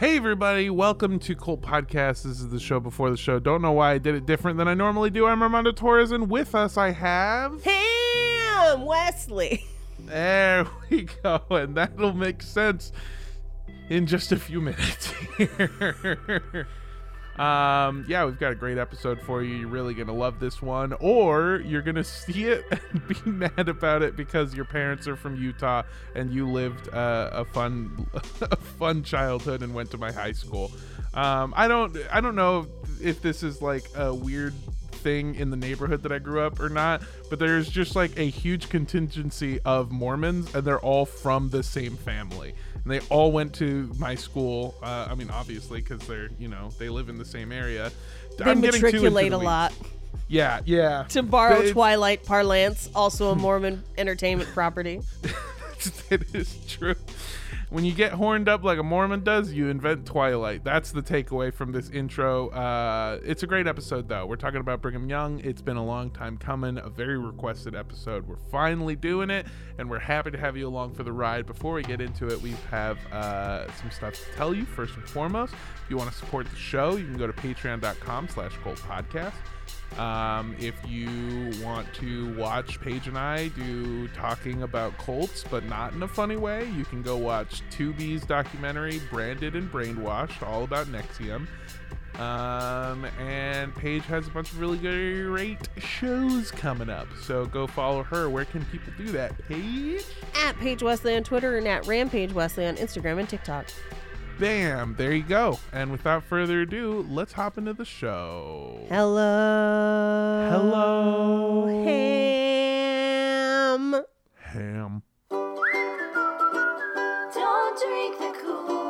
Hey everybody, welcome to Cult Podcast. This is the show before the show. Don't know why I did it different than I normally do. I'm Armando Torres, and with us I have. Ham Wesley. There we go, and that'll make sense in just a few minutes here. um, yeah, we've got a great episode for you. You're really gonna love this one, or you're gonna see it and be mad about it because your parents are from Utah and you lived uh, a fun, a fun childhood and went to my high school. Um, I don't, I don't know if this is like a weird thing in the neighborhood that I grew up or not, but there's just like a huge contingency of Mormons, and they're all from the same family. And they all went to my school. Uh, I mean, obviously, because they're, you know, they live in the same area. They matriculate a lot. Yeah, yeah. To borrow It's- Twilight parlance, also a Mormon entertainment property. it is true. When you get horned up like a Mormon does, you invent Twilight. That's the takeaway from this intro. Uh, it's a great episode, though. We're talking about Brigham Young. It's been a long time coming, a very requested episode. We're finally doing it, and we're happy to have you along for the ride. Before we get into it, we have uh, some stuff to tell you. First and foremost, if you want to support the show, you can go to patreon.com slash Cult Podcast. Um, if you want to watch Paige and I do talking about Colts, but not in a funny way, you can go watch Tubi's documentary, Branded and Brainwashed, all about NXIVM. Um, and Paige has a bunch of really great shows coming up. So go follow her. Where can people do that, Paige? at Paige Wesley on Twitter and at Rampage Wesley on Instagram and TikTok. Bam, there you go. And without further ado, let's hop into the show. Hello. Hello. Ham. Ham. Don't drink the Kool-Aid.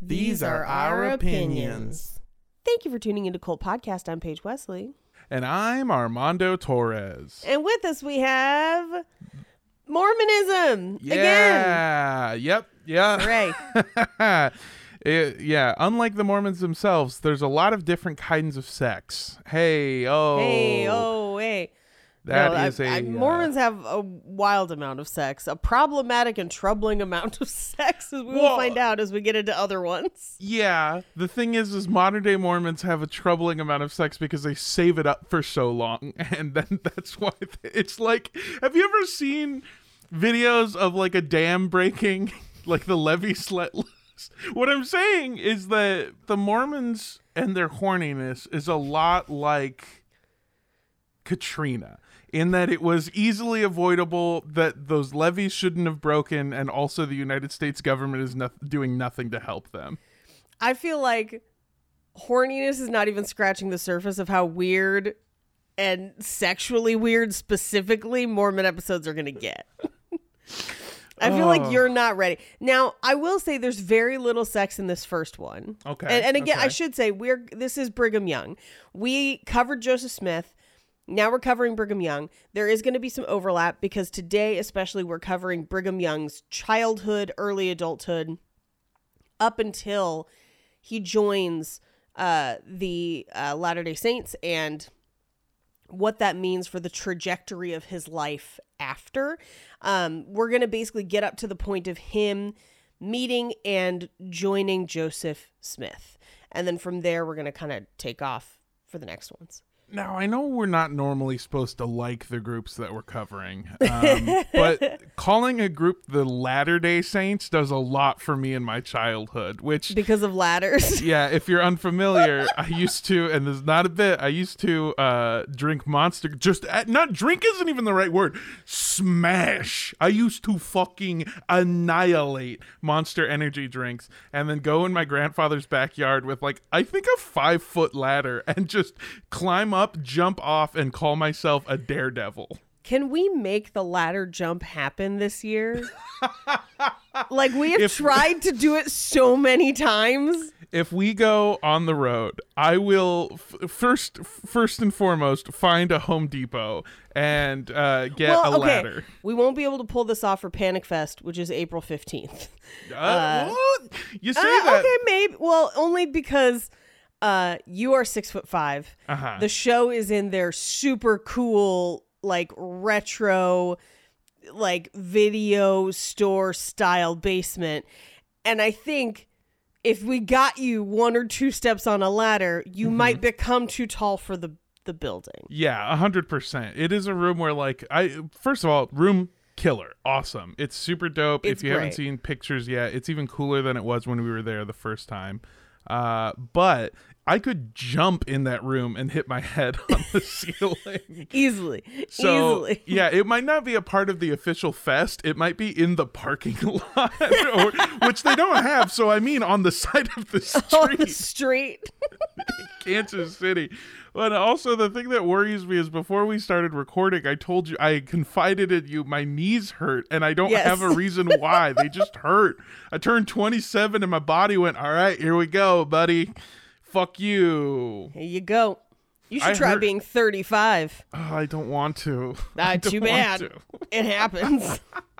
These are our opinions. Thank you for tuning into Cult Podcast. I'm Paige Wesley. And I'm Armando Torres. And with us we have Mormonism again. Yeah. Yep. Yeah. Hooray. It- yeah. Unlike the Mormons themselves, there's a lot of different kinds of sex. Hey. Oh. Hey, oh, hey. That No, I- is a. I- uh, Mormons have a wild amount of sex, a problematic and troubling amount of sex, as we will find out as we get into other ones. yeah. The thing is, is modern day Mormons have a troubling amount of sex because they save it up for so long, and then that's why it's like. Have you ever seen videos of like a dam breaking, like the levee let loose? What I'm saying is that the Mormons and their horniness is a lot like Katrina in that it was easily avoidable that those levees shouldn't have broken and also the United States government is no- doing nothing to help them. I feel like horniness is not even scratching the surface of how weird and sexually weird specifically Mormon episodes are going to get. I feel Oh. like you're not ready. Now, I will say there's very little sex in this first one. Okay, And, and again, I should say we're this is Brigham Young. We covered Joseph Smith. Now we're covering Brigham Young. There is going to be some overlap because today, especially, we're covering Brigham Young's childhood, early adulthood, up until he joins uh, the uh, Latter day Saints and what that means for the trajectory of his life after. Um, we're going to basically get up to the point of him meeting and joining Joseph Smith. And then from there, we're going to kind of take off for the next ones. Now, I know we're not normally supposed to like the groups that we're covering, um, but calling a group the Latter day Saints does a lot for me in my childhood, which Because of ladders. yeah, if you're unfamiliar, I used to, and there's not a bit. I used to uh, drink Monster. Just uh, not drink isn't even the right word. Smash. I used to fucking annihilate Monster Energy drinks, and then go in my grandfather's backyard with like I think a five foot ladder and just climb up, jump off, and call myself a daredevil. Can we make the ladder jump happen this year? Like we have If- tried to do it so many times. if we go on the road, I will f- first first and foremost find a Home Depot and uh, get well, a okay, ladder. we won't be able to pull this off for Panic Fest, which is April fifteenth. Uh, what? You say Uh, that? okay, maybe. Well, only because uh, you are six foot five. Uh-huh. The show is in their super cool, like retro, like video store style basement, and I think if we got you one or two steps on a ladder, you Mm-hmm. might become too tall for the the building. Yeah, a hundred percent. It is a room where, like, I first of all, room killer, awesome. It's super dope. It's if you haven't seen pictures yet, it's even cooler than it was when we were there the first time. Uh, but I could jump in that room and hit my head on the ceiling. Easily, So easily. yeah, it might not be a part of the official fest. It might be in the parking lot, or, which they don't have. So I mean, on the side of the street. on the street, street. Kansas City. But also the thing that worries me is before we started recording, I told you I confided in you my knees hurt, and I don't Yes. have a reason why. they just hurt. I turned 27, and my body went, "All right, here we go, buddy. Fuck you." Here you go. You should I try heard- being 35. Oh, I don't want to. I don't too bad. to. It happens.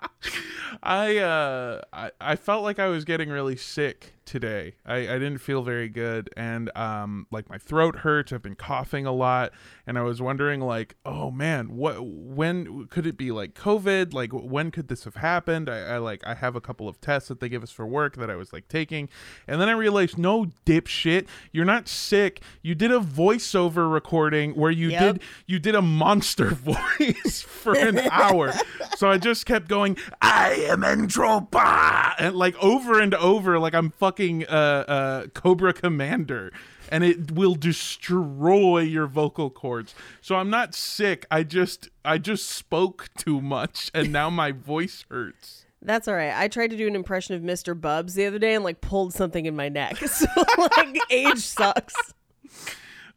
I uh I, I felt like I was getting really sick today. I, I didn't feel very good and um like my throat hurts. I've been coughing a lot and I was wondering like, oh man, what when could it be like COVID? Like when could this have happened? I, I like I have a couple of tests that they give us for work that I was like taking and then I realized no dipshit, you're not sick. You did a voiceover recording where you Yep. did you did a monster voice for an hour. So I just kept going, I am Entropa, and like over and over, like I'm fucking uh, uh, Cobra Commander. And it will destroy your vocal cords. So I'm not sick. I just I just spoke too much, and now my voice hurts. That's all right. I tried to do an impression of Mr. Bubs the other day and like pulled something in my neck. So like age sucks.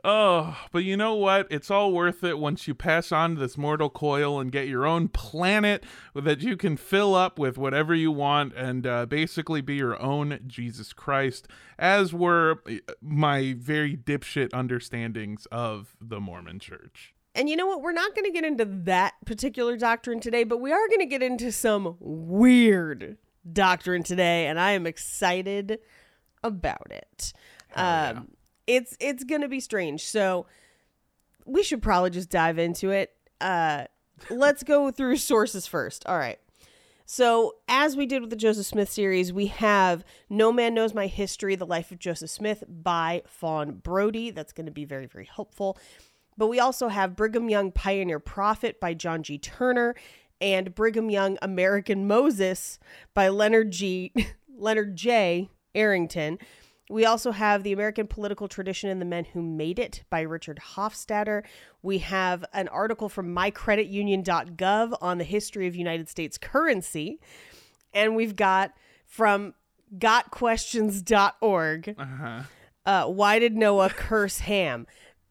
Oh, but you know what? It's all worth it once you pass on this mortal coil and get your own planet that you can fill up with whatever you want and uh, basically be your own Jesus Christ, as were uh, my very dipshit understandings of the Mormon church. And you know what? We're not going to get into that particular doctrine today, but we are going to get into some weird doctrine today, and I am excited about it. Um, it's it's to be strange. So we should probably just dive into it. Uh, let's go through sources first. All right. So, as we did with the Joseph Smith series, we have No Man Knows My History, The Life of Joseph Smith by Fawn Brodie. That's going to be very, very helpful. But we also have Brigham Young Pioneer Prophet by John G. Turner and Brigham Young American Moses by Leonard G. Leonard J. Arrington. We also have The American Political Tradition and the Men Who Made It by Richard Hofstadter. We have an article from mycreditunion.gov on the history of United States currency. And we've got from gotquestions.org Uh-huh. uh, why did Noah curse Ham?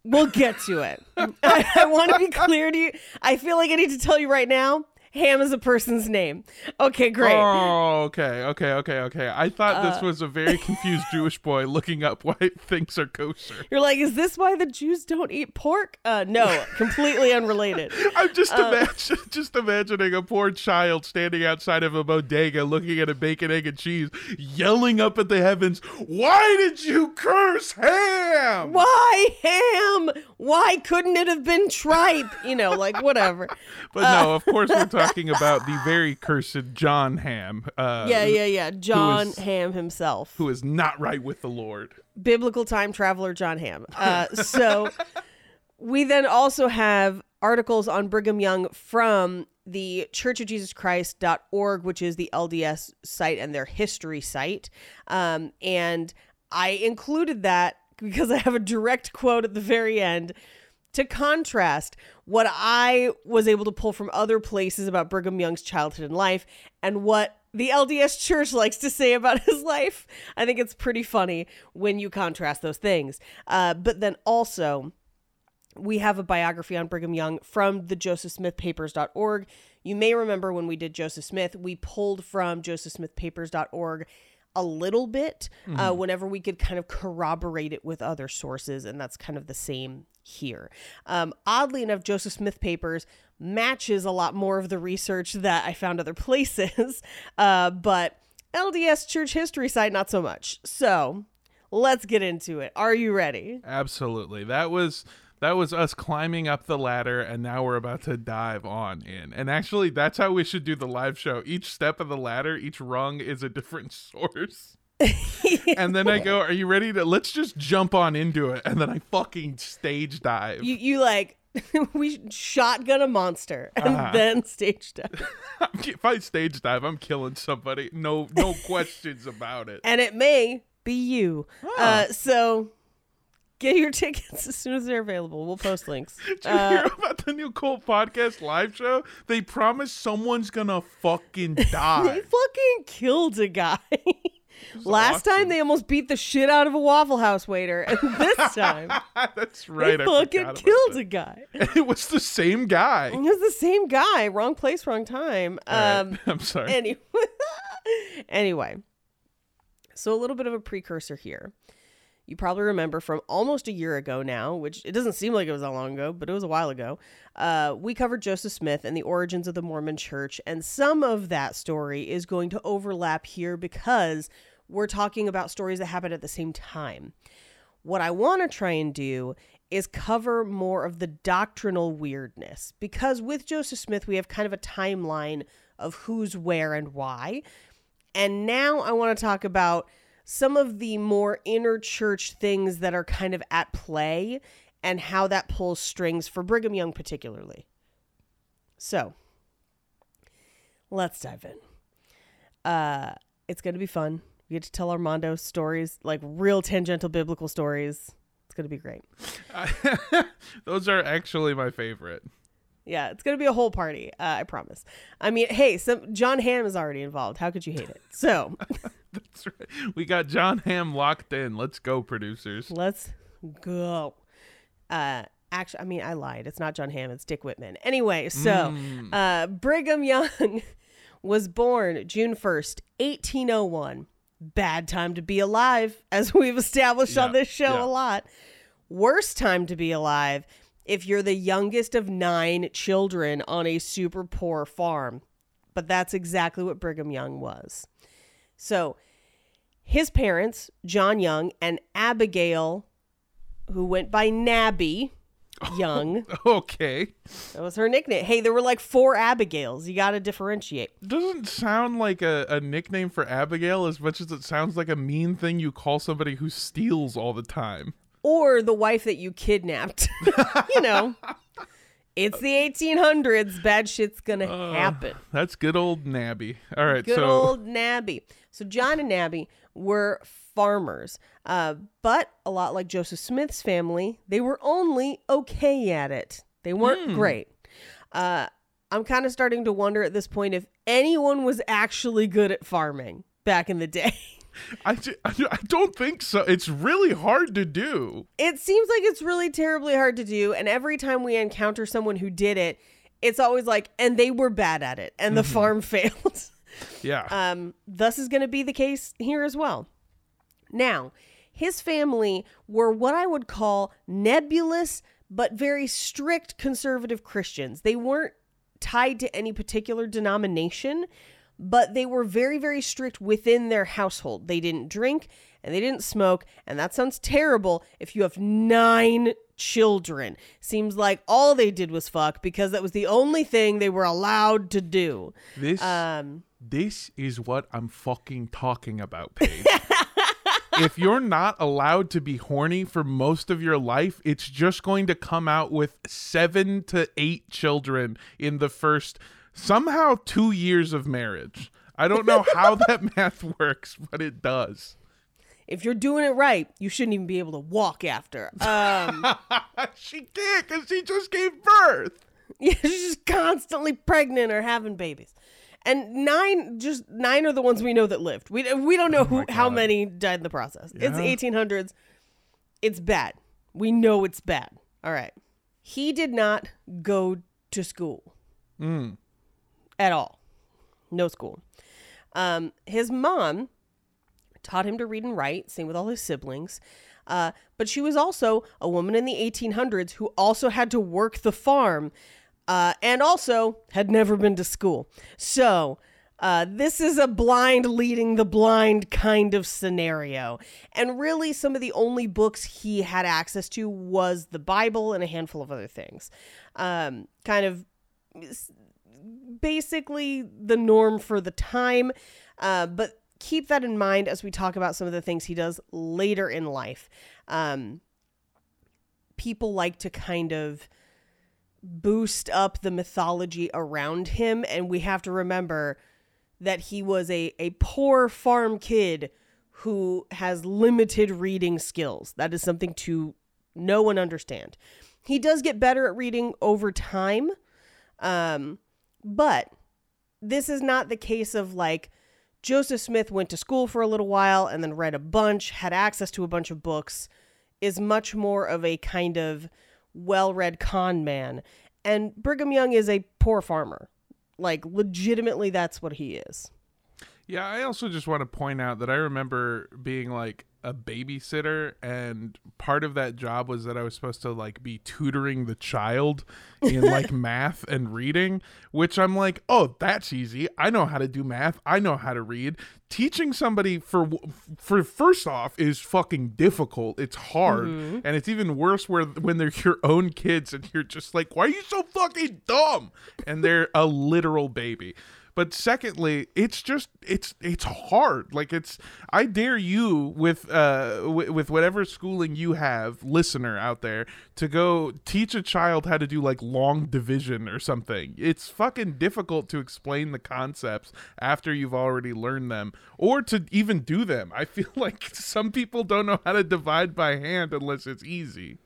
We'll get to it. I, I want to be clear to you. I feel like I need to tell you right now. Ham is a person's name. Okay, great. Oh, okay, okay, okay, okay. I thought Uh. this was a very confused Jewish boy looking up why things are kosher. You're like, is this why the Jews don't eat pork? Uh, no, completely unrelated. I'm just Uh. imagine, just imagining a poor child standing outside of a bodega, looking at a bacon, egg, and cheese, yelling up at the heavens, "Why did you curse ham?" Why ham? Why couldn't it have been tripe? You know, like whatever. But no, of course we're talking about the very cursed John Ham. Uh, Yeah, yeah, yeah. John Ham himself. Who is not right with the Lord? biblical time traveler John Ham. Uh, so we then also have articles on Brigham Young from the Church of Jesus Christ.org, which is the LDS site and their history site. Um, and I included that because I have a direct quote at the very end to contrast what I was able to pull from other places about Brigham Young's childhood and life and what the LDS church likes to say about his life. I think it's pretty funny when you contrast those things. Uh, but then also, we have a biography on Brigham Young from the josephsmithpapers.org. You may remember when we did Joseph Smith, we pulled from josephsmithpapers.org a little bit uh, whenever we could kind of corroborate it with other sources, and that's kind of the same here. Um, oddly enough, Joseph Smith Papers matches a lot more of the research that I found other places, uh, but LDS Church History site, not so much. So let's get into it. Are you ready? Absolutely. That was that was us climbing up the ladder and now we're about to dive on in. And actually that's how we should do the live show. Each step of the ladder, each rung is a different source. and then I go, "Are you ready to let's just jump on into it." And then I fucking stage dive. You you like we shotgun a monster and Uh-huh. then stage dive. if I stage dive, I'm killing somebody. No no questions about it. and it may be you. Uh, so get your tickets as soon as they're available. We'll post links. Did you Uh, hear about the new Cult Podcast live show? They promise someone's gonna fucking die. they fucking killed a guy. Last time they almost beat the shit out of a Waffle House waiter, and this time That's right. they I fucking killed a guy. It was the same guy. It was the same guy, wrong place, wrong time. Right, Um, I'm sorry. anyway, anyway, so a little bit of a precursor here. You probably remember from almost a year ago now, which it doesn't seem like it was that long ago, but it was a while ago. Uh, we covered Joseph Smith and the origins of the Mormon Church, and some of that story is going to overlap here because we're talking about stories that happen at the same time. What I want to try and do is cover more of the doctrinal weirdness because with Joseph Smith, we have kind of a timeline of who's where and why. And now I want to talk about some of the more inner church things that are kind of at play and how that pulls strings for Brigham Young, particularly. So let's dive in. Uh, it's going to be fun. We get to tell Armando stories, like real tangential biblical stories. It's going to be great. Those are actually my favorite. Yeah, it's gonna be a whole party. Uh, I promise. I mean, hey, some John Hamm is already involved. How could you hate it? So That's right. We got John Hamm locked in. Let's go, producers. let's go. Uh, actually, I mean, I lied. It's not John Hamm. It's Dick Whitman. Anyway, so uh, Brigham Young was born June first, eighteen oh one. Bad time to be alive, as we've established on this show yeah. a lot. Worst time to be alive if you're the youngest of nine children on a super poor farm. But that's exactly what Brigham Young was. So his parents, John Young and Abigail, who went by Nabby Young, Okay. that was her nickname. Hey, there were like four Abigails. You got to differentiate. Doesn't sound like a, a nickname for Abigail as much as it sounds like a mean thing you call somebody who steals all the time. Or the wife that you kidnapped. you know, it's the 1800s. Bad shit's going to happen. That's good old Nabby. All right, Good so old Nabby. So John and Nabby were farmers, uh, but a lot like Joseph Smith's family, they were only okay at it. They weren't great. Uh, I'm kind of starting to wonder at this point if anyone was actually good at farming back in the day. I, ju- I I don't think so. It's really hard to do. it seems like it's really terribly hard to do, and every time we encounter someone who did it, it's always like, and they were bad at it, and the farm failed. Yeah. Um, thus is going to be the case here as well. Now, his family were what I would call nebulous but very strict conservative Christians. They weren't tied to any particular denomination, but they were very, very strict within their household. They didn't drink and they didn't smoke, and that sounds terrible if you have nine children. Seems like all they did was fuck because that was the only thing they were allowed to do. this Um, this is what I'm fucking talking about, Paige. if you're not allowed to be horny for most of your life, it's just going to come out with seven to eight children in the first somehow two years of marriage. I don't know how that math works, but it does. if you're doing it right, you shouldn't even be able to walk after. Um, she can't because she just gave birth. yeah, she's just constantly pregnant or having babies. And nine, just nine are the ones we know that lived. We we don't know who, how many died in the process. It's 1800s. It's bad. We know it's bad. All right. he did not go to school Mm. at all. No school. Um, his mom taught him to read and write, same with all his siblings. Uh, but she was also a woman in the 1800s who also had to work the farm uh, and also had never been to school. So uh, this is a blind leading the blind kind of scenario. And really, some of the only books he had access to was the Bible and a handful of other things. Um, kind of basically the norm for the time. Uh, but keep that in mind as we talk about some of the things he does later in life. Um, people like to kind of boost up the mythology around him, and we have to remember that he was a, a poor farm kid who has limited reading skills. That is something to know and understand. He does get better at reading over time. Um, but this is not the case of like Joseph Smith went to school for a little while and then read a bunch, had access to a bunch of books, is much more of a kind of well read con man. And Brigham Young is a poor farmer. Like, legitimately, that's what he is. Yeah, I also just want to point out that I remember being like a babysitter and part of that job was that I was supposed to like be tutoring the child in like math and reading, which I'm like, "Oh, that's easy. I know how to do math. I know how to read." Teaching somebody for for first off is fucking difficult. It's hard. Mm-hmm. And it's even worse where when they're your own kids and you're just like, "Why are you so fucking dumb?" and they're a literal baby but secondly it's just it's it's hard. Like it's i dare you with uh w- with whatever schooling you have listener out there to go teach a child how to do like long division or something. It's fucking difficult to explain the concepts after you've already learned them or to even do them. I feel like some people don't know how to divide by hand unless it's easy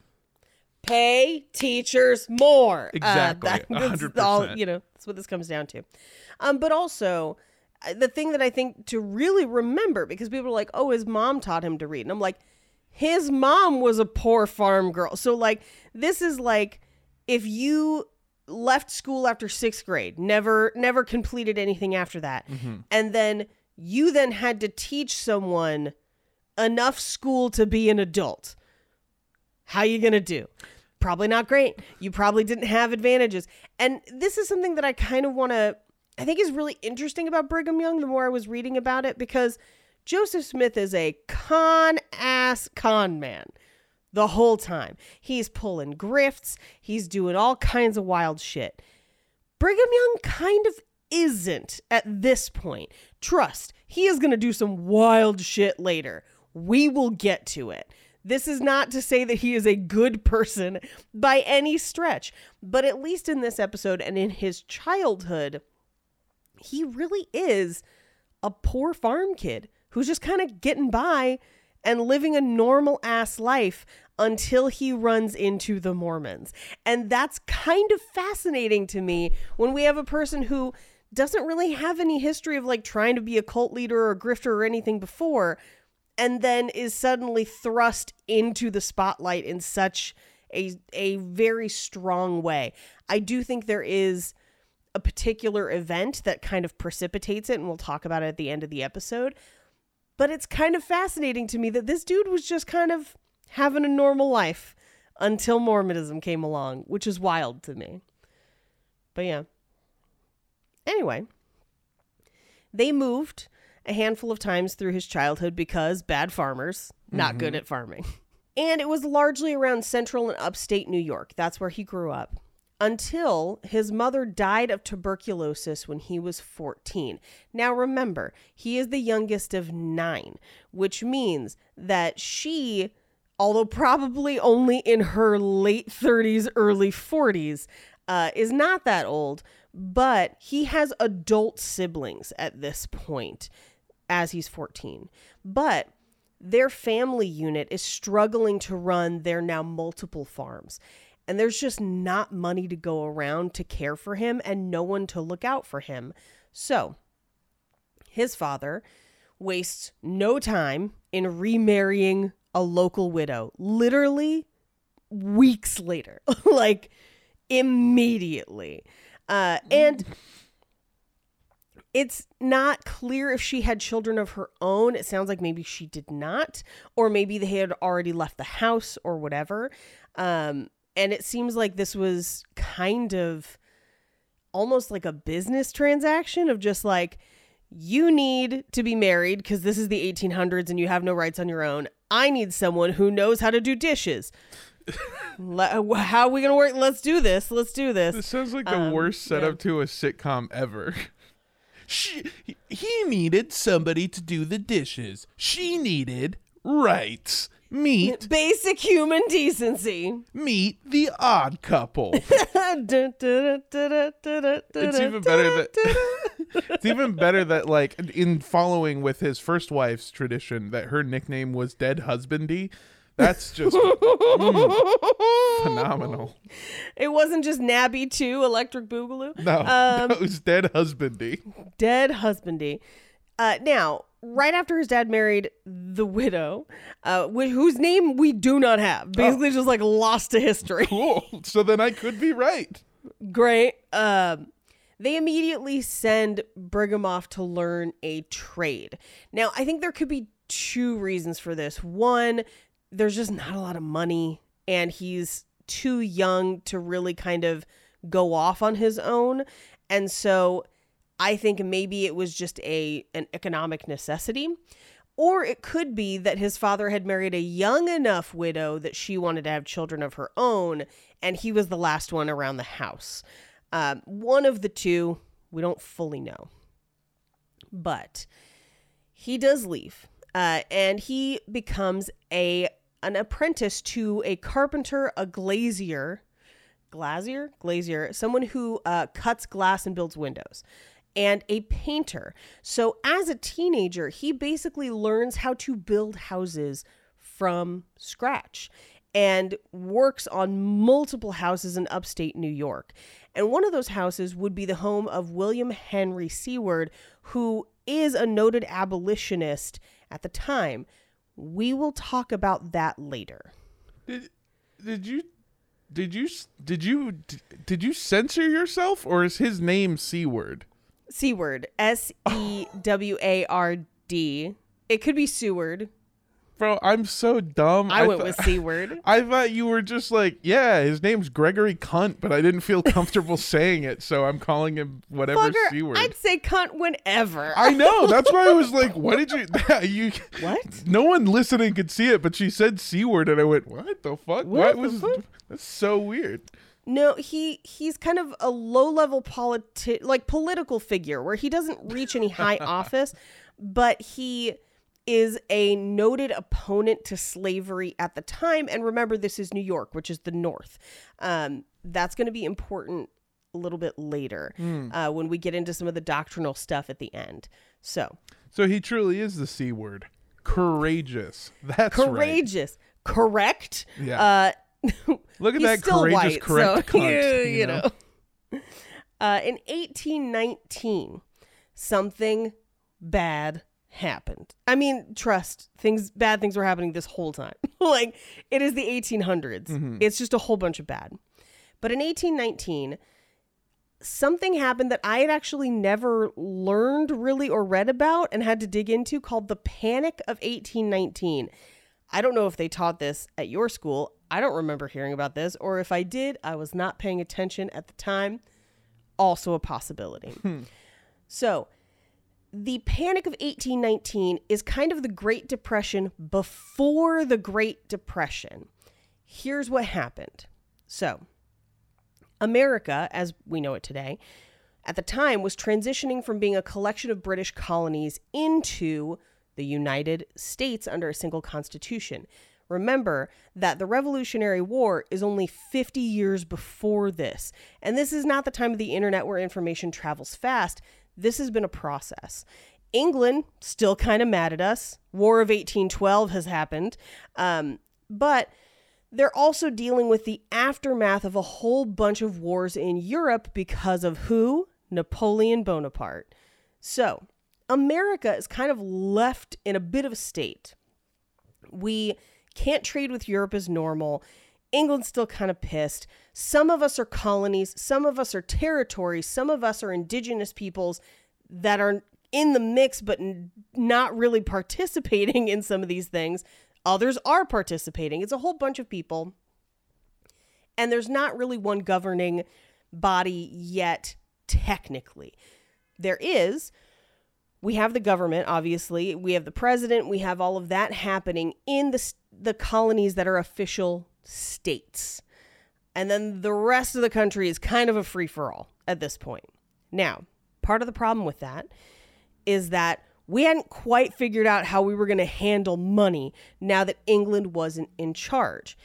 Pay teachers more. Exactly, Uh, that- all, 100%. you know, that's what this comes down to. Um, but also, uh, the thing that I think to really remember, because people are like, oh, his mom taught him to read. And I'm like, his mom was a poor farm girl. So, like, this is like if you left school after sixth grade, never, never completed anything after that, and then you then had to teach someone enough school to be an adult. How you going to do? Probably not great. You probably didn't have advantages. And this is something that I kind of want to I think is really interesting about Brigham Young the more I was reading about it because Joseph Smith is a con ass con man the whole time. He's pulling grifts, he's doing all kinds of wild shit. Brigham Young kind of isn't at this point. Trust, he is going to do some wild shit later. We will get to it. This is not to say that he is a good person by any stretch, but at least in this episode and in his childhood, he really is a poor farm kid who's just kind of getting by and living a normal ass life until he runs into the Mormons. And that's kind of fascinating to me when we have a person who doesn't really have any history of like trying to be a cult leader or a grifter or anything before and then is suddenly thrust into the spotlight in such a a very strong way. I do think there is a particular event that kind of precipitates it and we'll talk about it at the end of the episode. But it's kind of fascinating to me that this dude was just kind of having a normal life until Mormonism came along, which is wild to me. But yeah. Anyway, they moved a handful of times through his childhood because bad farmers, not good at farming. And it was largely around central and upstate New York. That's where he grew up. Until his mother died of tuberculosis when he was 14. Now remember, he is the youngest of nine, which means that she, although probably only in her late 30s, early 40s, uh, is not that old, but he has adult siblings at this point as he's 14. But their family unit is struggling to run their now multiple farms. And there's just not money to go around to care for him and no one to look out for him. So, his father wastes no time in remarrying a local widow. Literally weeks later, like immediately. Uh, and it's not clear if she had children of her own. It sounds like maybe she did not, or maybe they had already left the house or whatever. Um, and it seems like this was kind of almost like a business transaction of just like, you need to be married because this is the 1800s and you have no rights on your own. I need someone who knows how to do dishes. How are we going to work? Let's do this. Let's do this. This sounds like the Um, worst setup to a sitcom ever. She, he needed somebody to do the dishes. She needed rights. Meet, Basic human decency. meet the odd couple. it's It's even better that it's even better that like in following with his first wife's tradition that her nickname was Dead Husbandy. That's just mm, phenomenal. It wasn't just Nabby 2, Electric Boogaloo. No, Um, that was Dead Husbandy. Dead husbandy. Uh, now, right after his dad married the widow, uh, wh- whose name we do not have, basically just like lost to history. Cool. So then I could be right. Great. Um, they immediately send Brigham off to learn a trade. Now, I think there could be two reasons for this. One, there's just not a lot of money, and he's too young to really kind of go off on his own. And so I think maybe it was just a an economic necessity. Or it could be that his father had married a young enough widow that she wanted to have children of her own, and he was the last one around the house. Um, one of the two, we don't fully know. But he does leave, uh, and he becomes a an apprentice to a carpenter, a glazier, glazier, glazier, someone who uh, cuts glass and builds windows, and a painter. So as a teenager, he basically learns how to build houses from scratch and works on multiple houses in upstate New York. And one of those houses would be the home of William Henry Seward, who is a noted abolitionist at the time. We will talk about that later. Did did you did you did you did you censor yourself or is his name C word? C word. S E W A R D. It could be Seward. Bro, I'm so dumb. I, went thought- with Seward. I thought you were just like, yeah, his name's Gregory Cunt, but I didn't feel comfortable saying it, so I'm calling him whatever Fucker, Seward. I'd say cunt whenever. I know. That's why I was like, what did you you What? No one listening could see it, but she said C word and I went, What the fuck? What the was fuck? that's so weird. No, he he's kind of a low level politi- like political figure where he doesn't reach any high office, but he is a noted opponent to slavery at the time. And remember, this is New York, which is the North. Um, that's going to be important a little bit later uh, when we get into some of the doctrinal stuff at the end. So So he truly is the C word. Courageous. That's right. courageous, correct? Yeah. Uh, Look at that courageous, white, correct so, cunt. you, you know. Uh, in 1819, something bad happened. I mean, trust things. Bad things were happening this whole time. like it is the 1800s. Mm-hmm. It's just a whole bunch of bad. But in 1819, something happened that I had actually never learned really or read about and had to dig into called the Panic of 1819. I don't know if they taught this at your school. I don't remember hearing about this, or if I did, I was not paying attention at the time. Also a possibility. Hmm. So, the Panic of 1819 is kind of the Great Depression before the Great Depression. Here's what happened. So, America, as we know it today, at the time was transitioning from being a collection of British colonies into the United States under a single constitution. Remember that the Revolutionary War is only 50 years before this. And this is not the time of the internet where information travels fast. This has been a process. England, still kind of mad at us. War of 1812 has happened. Um, but they're also dealing with the aftermath of a whole bunch of wars in Europe because of who? Napoleon Bonaparte. So, America is kind of left in a bit of a state. We can't trade with Europe as normal. England's still kind of pissed. Some of us are colonies, some of us are territories, some of us are indigenous peoples that are in the mix but n- not really participating in some of these things. Others are participating. It's a whole bunch of people. And there's not really one governing body yet, technically. There is. We have the government, obviously. We have the president. We have all of that happening in the, the colonies that are official states. And then the rest of the country is kind of a free for all at this point. Now, part of the problem with that is that we hadn't quite figured out how we were going to handle money now that England wasn't in charge.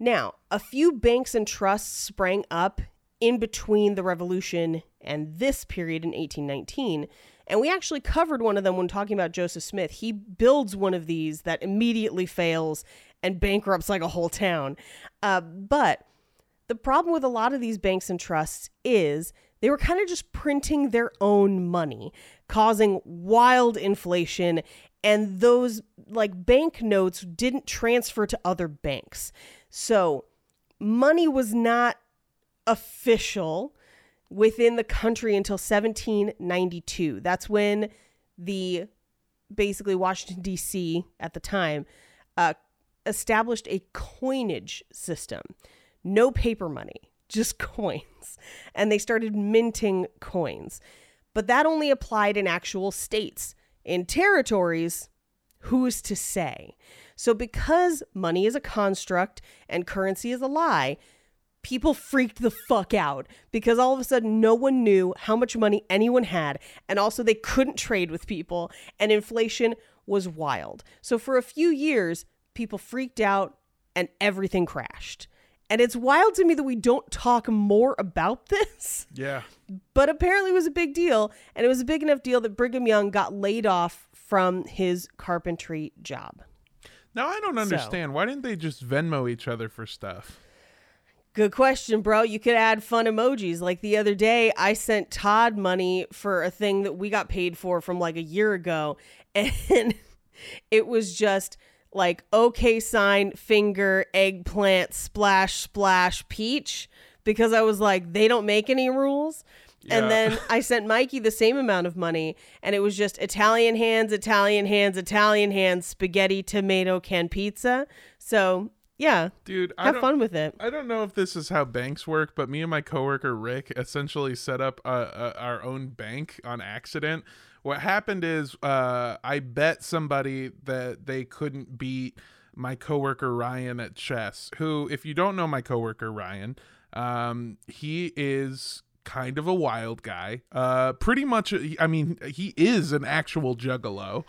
Now, a few banks and trusts sprang up in between the revolution and this period in 1819. And we actually covered one of them when talking about Joseph Smith. He builds one of these that immediately fails and bankrupts like a whole town. Uh, but the problem with a lot of these banks and trusts is they were kind of just printing their own money, causing wild inflation, and those like bank notes didn't transfer to other banks. So money was not official within the country until 1792. That's when the basically Washington, D.C. at the time uh, established a coinage system. No paper money, just coins. And they started minting coins. But that only applied in actual states. In territories, who's to say? So, because money is a construct and currency is a lie, people freaked the fuck out because all of a sudden no one knew how much money anyone had and also they couldn't trade with people and inflation was wild. So for a few years people freaked out and everything crashed. And it's wild to me that we don't talk more about this, Yeah. but apparently it was a big deal and it was a big enough deal that Brigham Young got laid off from his carpentry job. Now I don't understand. Why didn't they just Venmo each other for stuff? Good question, bro. You could add fun emojis. Like the other day, I sent Todd money for a thing that we got paid for from like a year ago. And it was just like okay sign, finger, eggplant, splash, splash, peach. Because I was like, they don't make any rules. Yeah. And then I sent Mikey the same amount of money, and it was just Italian hands, Italian hands, Italian hands, spaghetti, tomato, canned pizza. So yeah, Dude, I have fun with it. I don't know if this is how banks work, but me and my coworker Rick essentially set up uh, uh, our own bank on accident. What happened is uh, I bet somebody that they couldn't beat my coworker Ryan at chess. Who, if you don't know my coworker Ryan, um, he is kind of a wild guy. Uh, pretty much. I mean, he is an actual juggalo.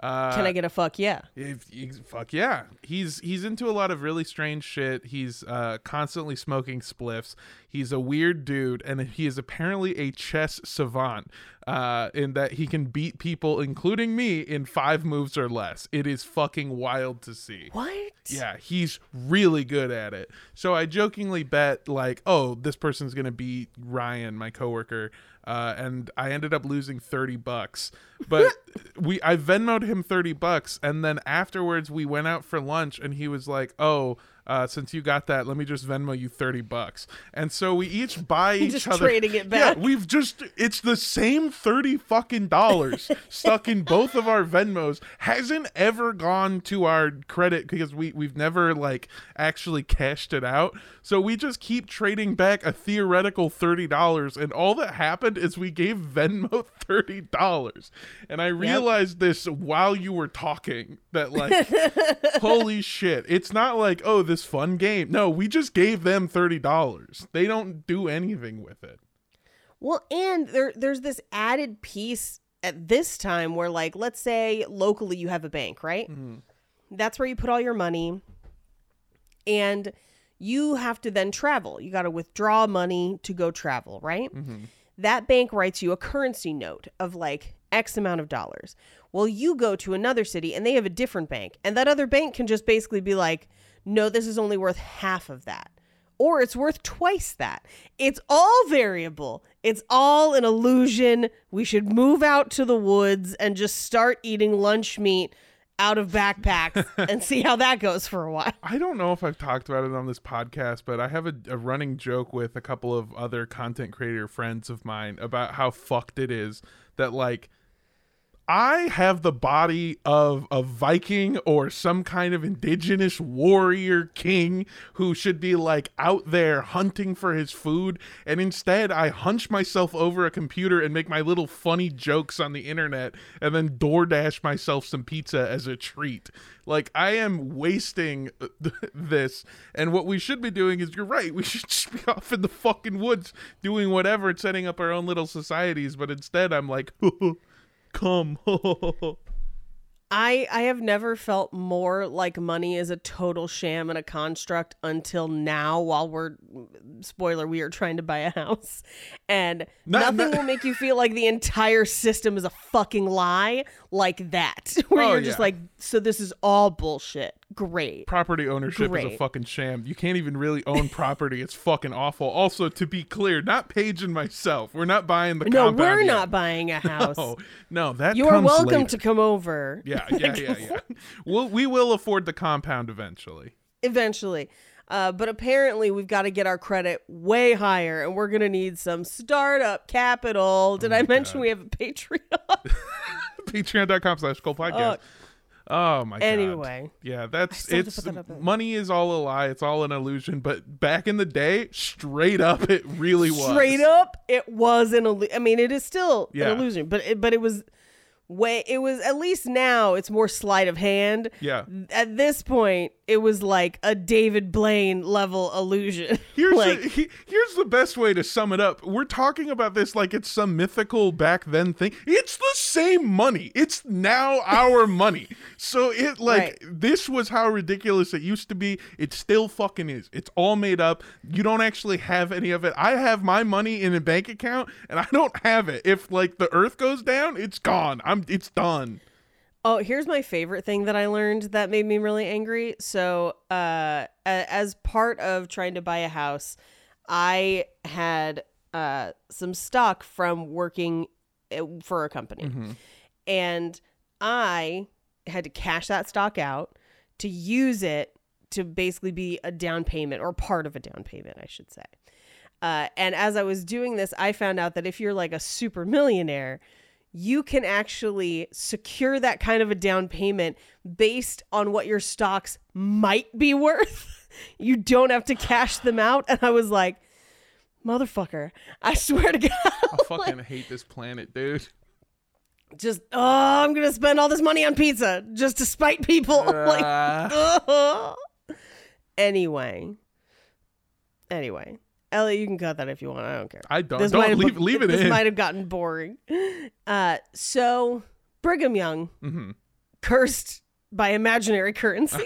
Uh, Can I get a fuck yeah? if he's- fuck yeah, he's he's into a lot of really strange shit. He's uh, constantly smoking spliffs. He's a weird dude, and he is apparently a chess savant. Uh, in that he can beat people, including me, in five moves or less. It is fucking wild to see. What? Yeah, he's really good at it. So I jokingly bet like, oh, this person's gonna beat Ryan, my coworker, uh, and I ended up losing thirty bucks. But we, I Venmoed him thirty bucks, and then afterwards we went out for lunch, and he was like, oh. Uh, since you got that, let me just Venmo you thirty bucks, and so we each buy each Just other. trading it back. Yeah, we've just it's the same 30 fucking dollars stuck in both of our Venmos. Hasn't ever gone to our credit because we we've never like actually cashed it out. So we just keep trading back a theoretical $30 and all that happened is we gave Venmo $30. And I realized this while you were talking that like holy shit. It's not like, oh, this fun game. No, we just gave them $30. They don't do anything with it. Well, and there there's this added piece at this time where like let's say locally you have a bank, right? Mm-hmm. That's where you put all your money and you have to then travel. You got to withdraw money to go travel, right? Mm-hmm. That bank writes you a currency note of like X amount of dollars. Well, you go to another city and they have a different bank, and that other bank can just basically be like, no, this is only worth half of that. Or it's worth twice that. It's all variable. It's all an illusion. We should move out to the woods and just start eating lunch meat out of backpacks and see how that goes for a while. I don't know if I've talked about it on this podcast, but I have a, a running joke with a couple of other content creator friends of mine about how fucked it is that like I have the body of a Viking or some kind of indigenous warrior king who should be like out there hunting for his food. And instead, I hunch myself over a computer and make my little funny jokes on the internet and then DoorDash myself some pizza as a treat. Like, I am wasting uh, this. And what we should be doing is, you're right, we should just be off in the fucking woods doing whatever and setting up our own little societies. But instead, I'm like, come. I I have never felt more like money is a total sham and a construct until now while we're spoiler we are trying to buy a house and Not- nothing not- will make you feel like the entire system is a fucking lie like that where Oh, you're just yeah. like so this is all bullshit great property ownership is a fucking sham. You can't even really own property. It's fucking awful. Also, to be clear, not Paige and myself. We're not buying the no compound we're yet. not buying a house No, no, that you are welcome later. to come over Yeah, yeah, yeah, yeah. We'll, we will afford the compound eventually. eventually. Uh, but apparently, we've got to get our credit way higher, and we're gonna need some startup capital. Did I mention we have a Patreon? Patreon.com slash Cult Podcast. Oh my god. Anyway. Yeah, that's still have to it's that money is all a lie. It's all an illusion. But back in the day, straight up, it really was. Straight up, it was an illusion. I mean, it is still Yeah. an illusion, but it, but it was way. It was at least now it's more sleight of hand. Yeah. At this point, it was like a David Blaine level illusion. Here's like, he- here's the best way to sum it up. We're talking about this like it's some mythical back then thing. It's the same money. It's now our money. So it like Right. this was how ridiculous it used to be. It still fucking is. It's all made up. You don't actually have any of it. I have my money in a bank account and I don't have it. If like the earth goes down, it's gone. I'm it's done. Oh, here's my favorite thing that I learned that made me really angry. So, uh, as part of trying to buy a house, I had uh, some stock from working uh, for a company, and I had to cash that stock out to use it to basically be a down payment or part of a down payment, I should say. Uh, and as I was doing this, I found out that if you're like a super millionaire, you can actually secure that kind of a down payment based on what your stocks might be worth. you don't have to cash them out. And I was like, motherfucker, I swear to God, I fucking hate this planet, dude. just, oh, I'm going to spend all this money on pizza just to spite people. like, Uh, anyway, anyway, Ellie, you can cut that if you want. I don't care. I don't might don't leave leave it this in. might have gotten boring. Uh, so Brigham Young, Mm-hmm. cursed by imaginary currency,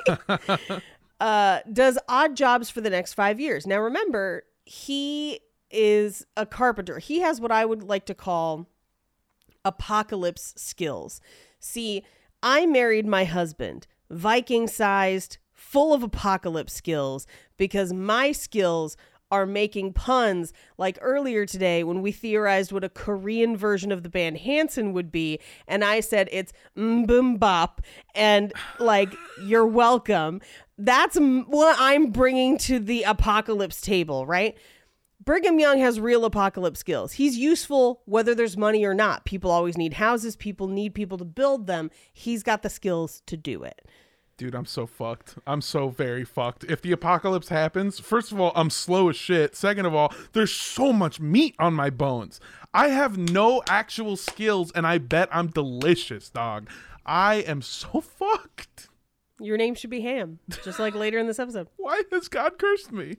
uh, does odd jobs for the next five years. Now, remember, he is a carpenter. He has what I would like to call apocalypse skills. See, I married my husband, Viking sized, full of apocalypse skills, because my skills are making puns like earlier today when we theorized what a Korean version of the band Hanson would be. And I said it's boom bop and like, you're welcome. That's what I'm bringing to the apocalypse table, right? Brigham Young has real apocalypse skills. He's useful whether there's money or not. People always need houses, people need people to build them. He's got the skills to do it. Dude, I'm so fucked. I'm so very fucked. If the apocalypse happens, first of all, I'm slow as shit. Second of all, there's so much meat on my bones. I have no actual skills, and I bet I'm delicious, dog. I am so fucked. Your name should be Ham, just like later in this episode. Why has God cursed me?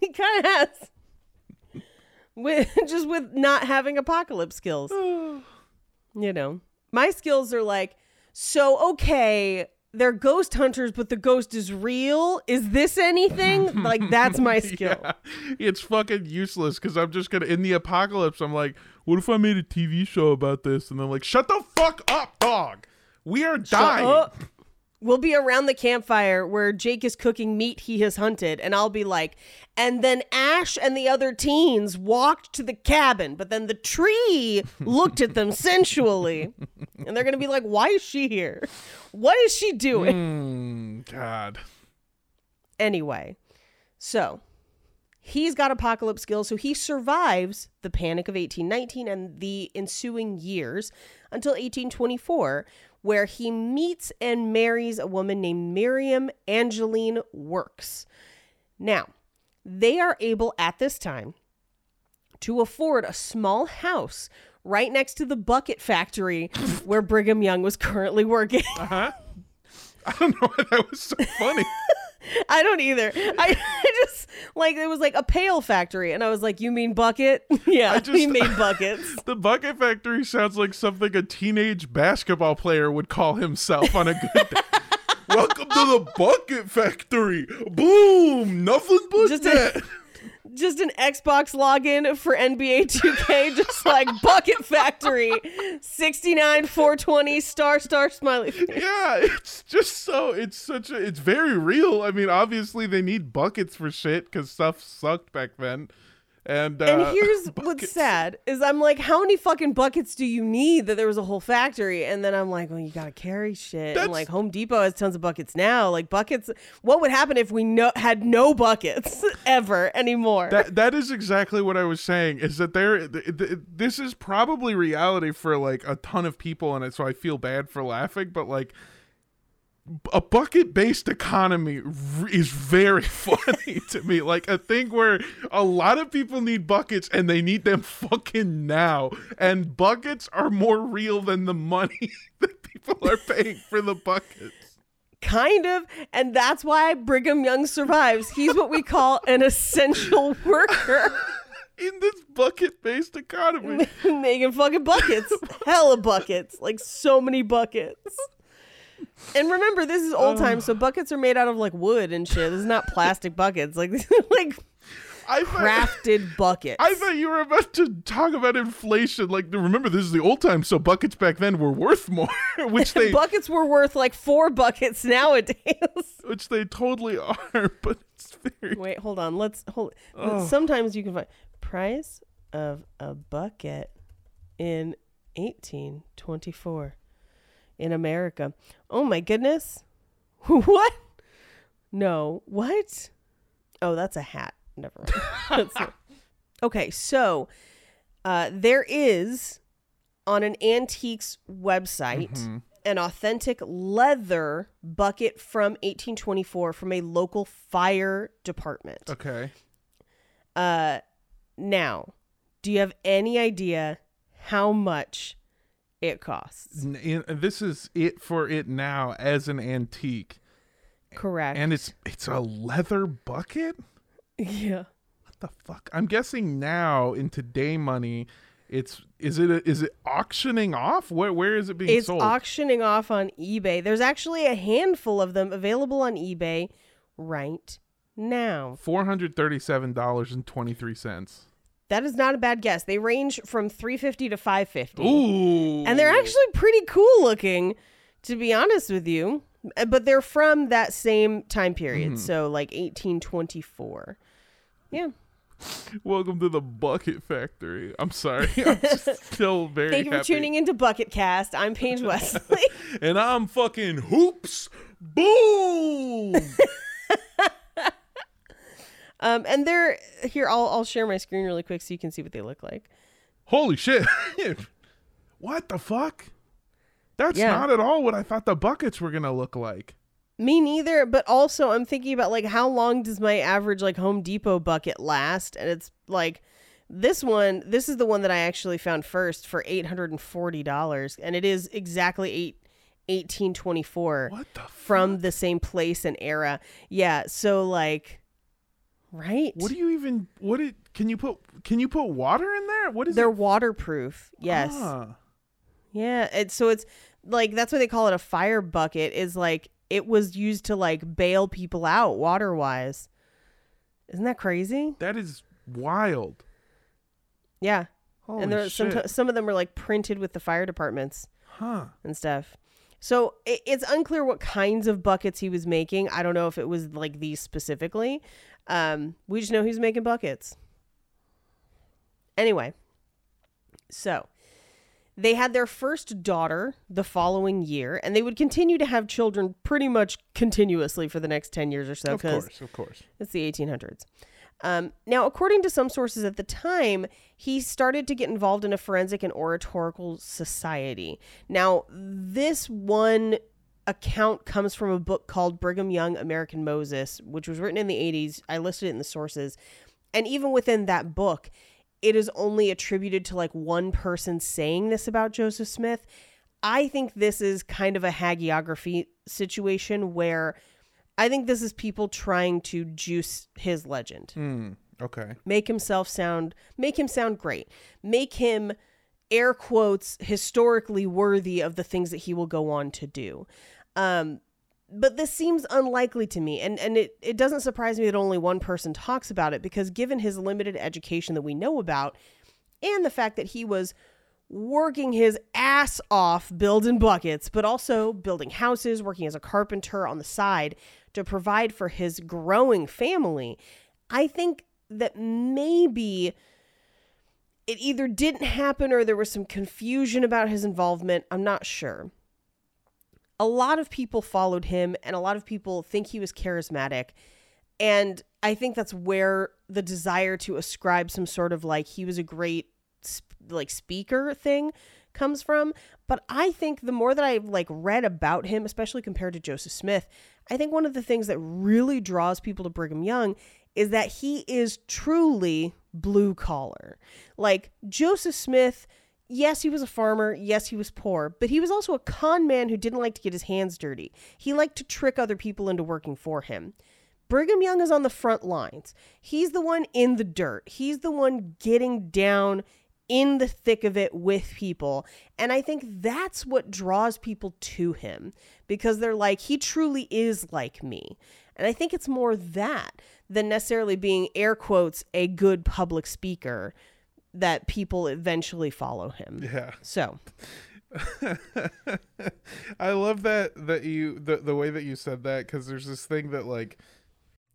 He kind of has. With just with not having apocalypse skills. you know. My skills are like, so okay, they're ghost hunters, but the ghost is real. Is this anything? like that's my skill. Yeah, it's fucking useless because I'm just gonna in the apocalypse. I'm like, what if I made a TV show about this? And they're like, shut the fuck up, dog. We are dying. up. We'll be around the campfire where Jake is cooking meat he has hunted, and I'll be like, and then Ash and the other teens walked to the cabin, but then the tree looked at them sensually. And they're going to be like, why is she here? What is she doing? Mm, God. Anyway, so he's got apocalypse skills, so he survives the panic of 1819 and the ensuing years until 1824, where he meets and marries a woman named Miriam Angeline Works. Now, they are able at this time to afford a small house right next to the bucket factory where Brigham Young was currently working. Uh-huh. I don't know why that was so funny. I don't either. I, I just like it was like a pail factory, and I was like, "You mean bucket? yeah, just- we made buckets." the Bucket Factory sounds like something a teenage basketball player would call himself on a good day. Welcome to the Bucket Factory. Boom! Nothing but Just a- that. Just an Xbox login for NBA 2K, just like bucket factory, sixty nine four twenty star star smiley. yeah, it's just so it's such a it's very real. I mean, obviously they need buckets for shit because stuff sucked back then. And uh, And here's what's sad is I'm like, how many fucking buckets do you need that there was a whole factory? And then I'm like, well, you gotta carry shit. That's- And like Home Depot has tons of buckets now. Like buckets, what would happen if we no had no buckets ever anymore? That that is exactly what I was saying. Is that there? Th- th- this is probably reality for like a ton of people, and so I feel bad for laughing. But like, a bucket-based economy r- is very funny to me. Like a thing where a lot of people need buckets, and they need them fucking now. And buckets are more real than the money that people are paying for the buckets. kind of, and that's why Brigham Young survives. He's what we call an essential worker, In this bucket-based economy, making fucking buckets, hella buckets, like so many buckets. And remember, this is old um, times, so buckets are made out of like wood and shit. This is not plastic buckets, like like I thought- crafted buckets. I thought you were about to talk about inflation. Like, remember, this is the old times, so buckets back then were worth more, which they, buckets were worth like four buckets nowadays. which they totally are. But it's very. Wait, hold on. Let's hold. Sometimes you can find price of a bucket in 1824 in America. Oh my goodness. what? No. What? Oh, that's a hat. Never okay, so uh, there is on an antiques website an authentic leather bucket from 1824 from a local fire department. Okay. Uh, now, do you have any idea how much it costs. And this is it for it now as an antique. Correct. And it's it's a leather bucket? Yeah. What the fuck? I'm guessing now in today money it's is it a, is it auctioning off where where is it being it's sold? auctioning off on ebay there's actually a handful of them available on ebay right now $437.23 that is not a bad guess. They range from 350 to 550. Ooh, And they're actually pretty cool looking, to be honest with you. Uh, But they're from that same time period. So, like 1824. Yeah. Welcome to the Bucket Factory. I'm sorry. I'm still very Thank you for happy. tuning into Bucket Cast. I'm Paige Wesley. And I'm fucking hoops. Boom. um, and they're here. I'll I'll share my screen really quick so you can see what they look like. Holy shit. what the fuck? That's Yeah. not at all what I thought the buckets were going to look like. Me neither. But also, I'm thinking about like how long does my average like Home Depot bucket last? And it's like this one. This is the one that I actually found first for eight hundred and forty dollars, and it is exactly eight. 1824 What the from the same place and era. Yeah, so like right? What do you even what it can you put can you put water in there? What is They're it? waterproof. Yes. Ah. Yeah, so it's like that's why they call it a fire bucket is like it was used to like bail people out water wise. Isn't that crazy? that is wild. Yeah. Holy and there shit. some some of them were like printed with the fire departments huh. and stuff. So it's unclear what kinds of buckets he was making. I don't know if it was like these specifically. Um, we just know he's making buckets. Anyway, so they had their first daughter the following year, and they would continue to have children pretty much continuously for the next 10 years or so. of course, of course. it's the 1800s. Um, now, according to some sources at the time, he started to get involved in a forensic and oratorical society. Now, this one account comes from a book called Brigham Young American Moses, which was written in the 80s. I listed it in the sources. And even within that book, it is only attributed to like one person saying this about Joseph Smith. I think this is kind of a hagiography situation where I think this is people trying to juice his legend Hmm. Okay. make himself sound make him sound great make him air quotes historically worthy of the things that he will go on to do um but this seems unlikely to me and and it, it doesn't surprise me that only one person talks about it because given his limited education that we know about and the fact that he was working his ass off building buckets, but also building houses, working as a carpenter on the side to provide for his growing family. I think that maybe it either didn't happen or there was some confusion about his involvement. I'm not sure. A lot of people followed him, and a lot of people think he was charismatic. And I think that's where the desire to ascribe some sort of like he was a great like speaker thing comes from. But I think the more that I've like read about him, especially compared to Joseph Smith, I think one of the things that really draws people to Brigham Young is that he is truly blue collar. Like Joseph Smith, yes, he was a farmer, yes, he was poor, but he was also a con man who didn't like to get his hands dirty. He liked to trick other people into working for him. Brigham Young is on the front lines. He's the one in the dirt. He's the one getting down in the thick of it with people. And I think that's what draws people to him because they're like, he truly is like me. And I think it's more that than necessarily being, air quotes, a good public speaker that people eventually follow him. Yeah. So, I love that that you the the way that you said that because there's this thing that like,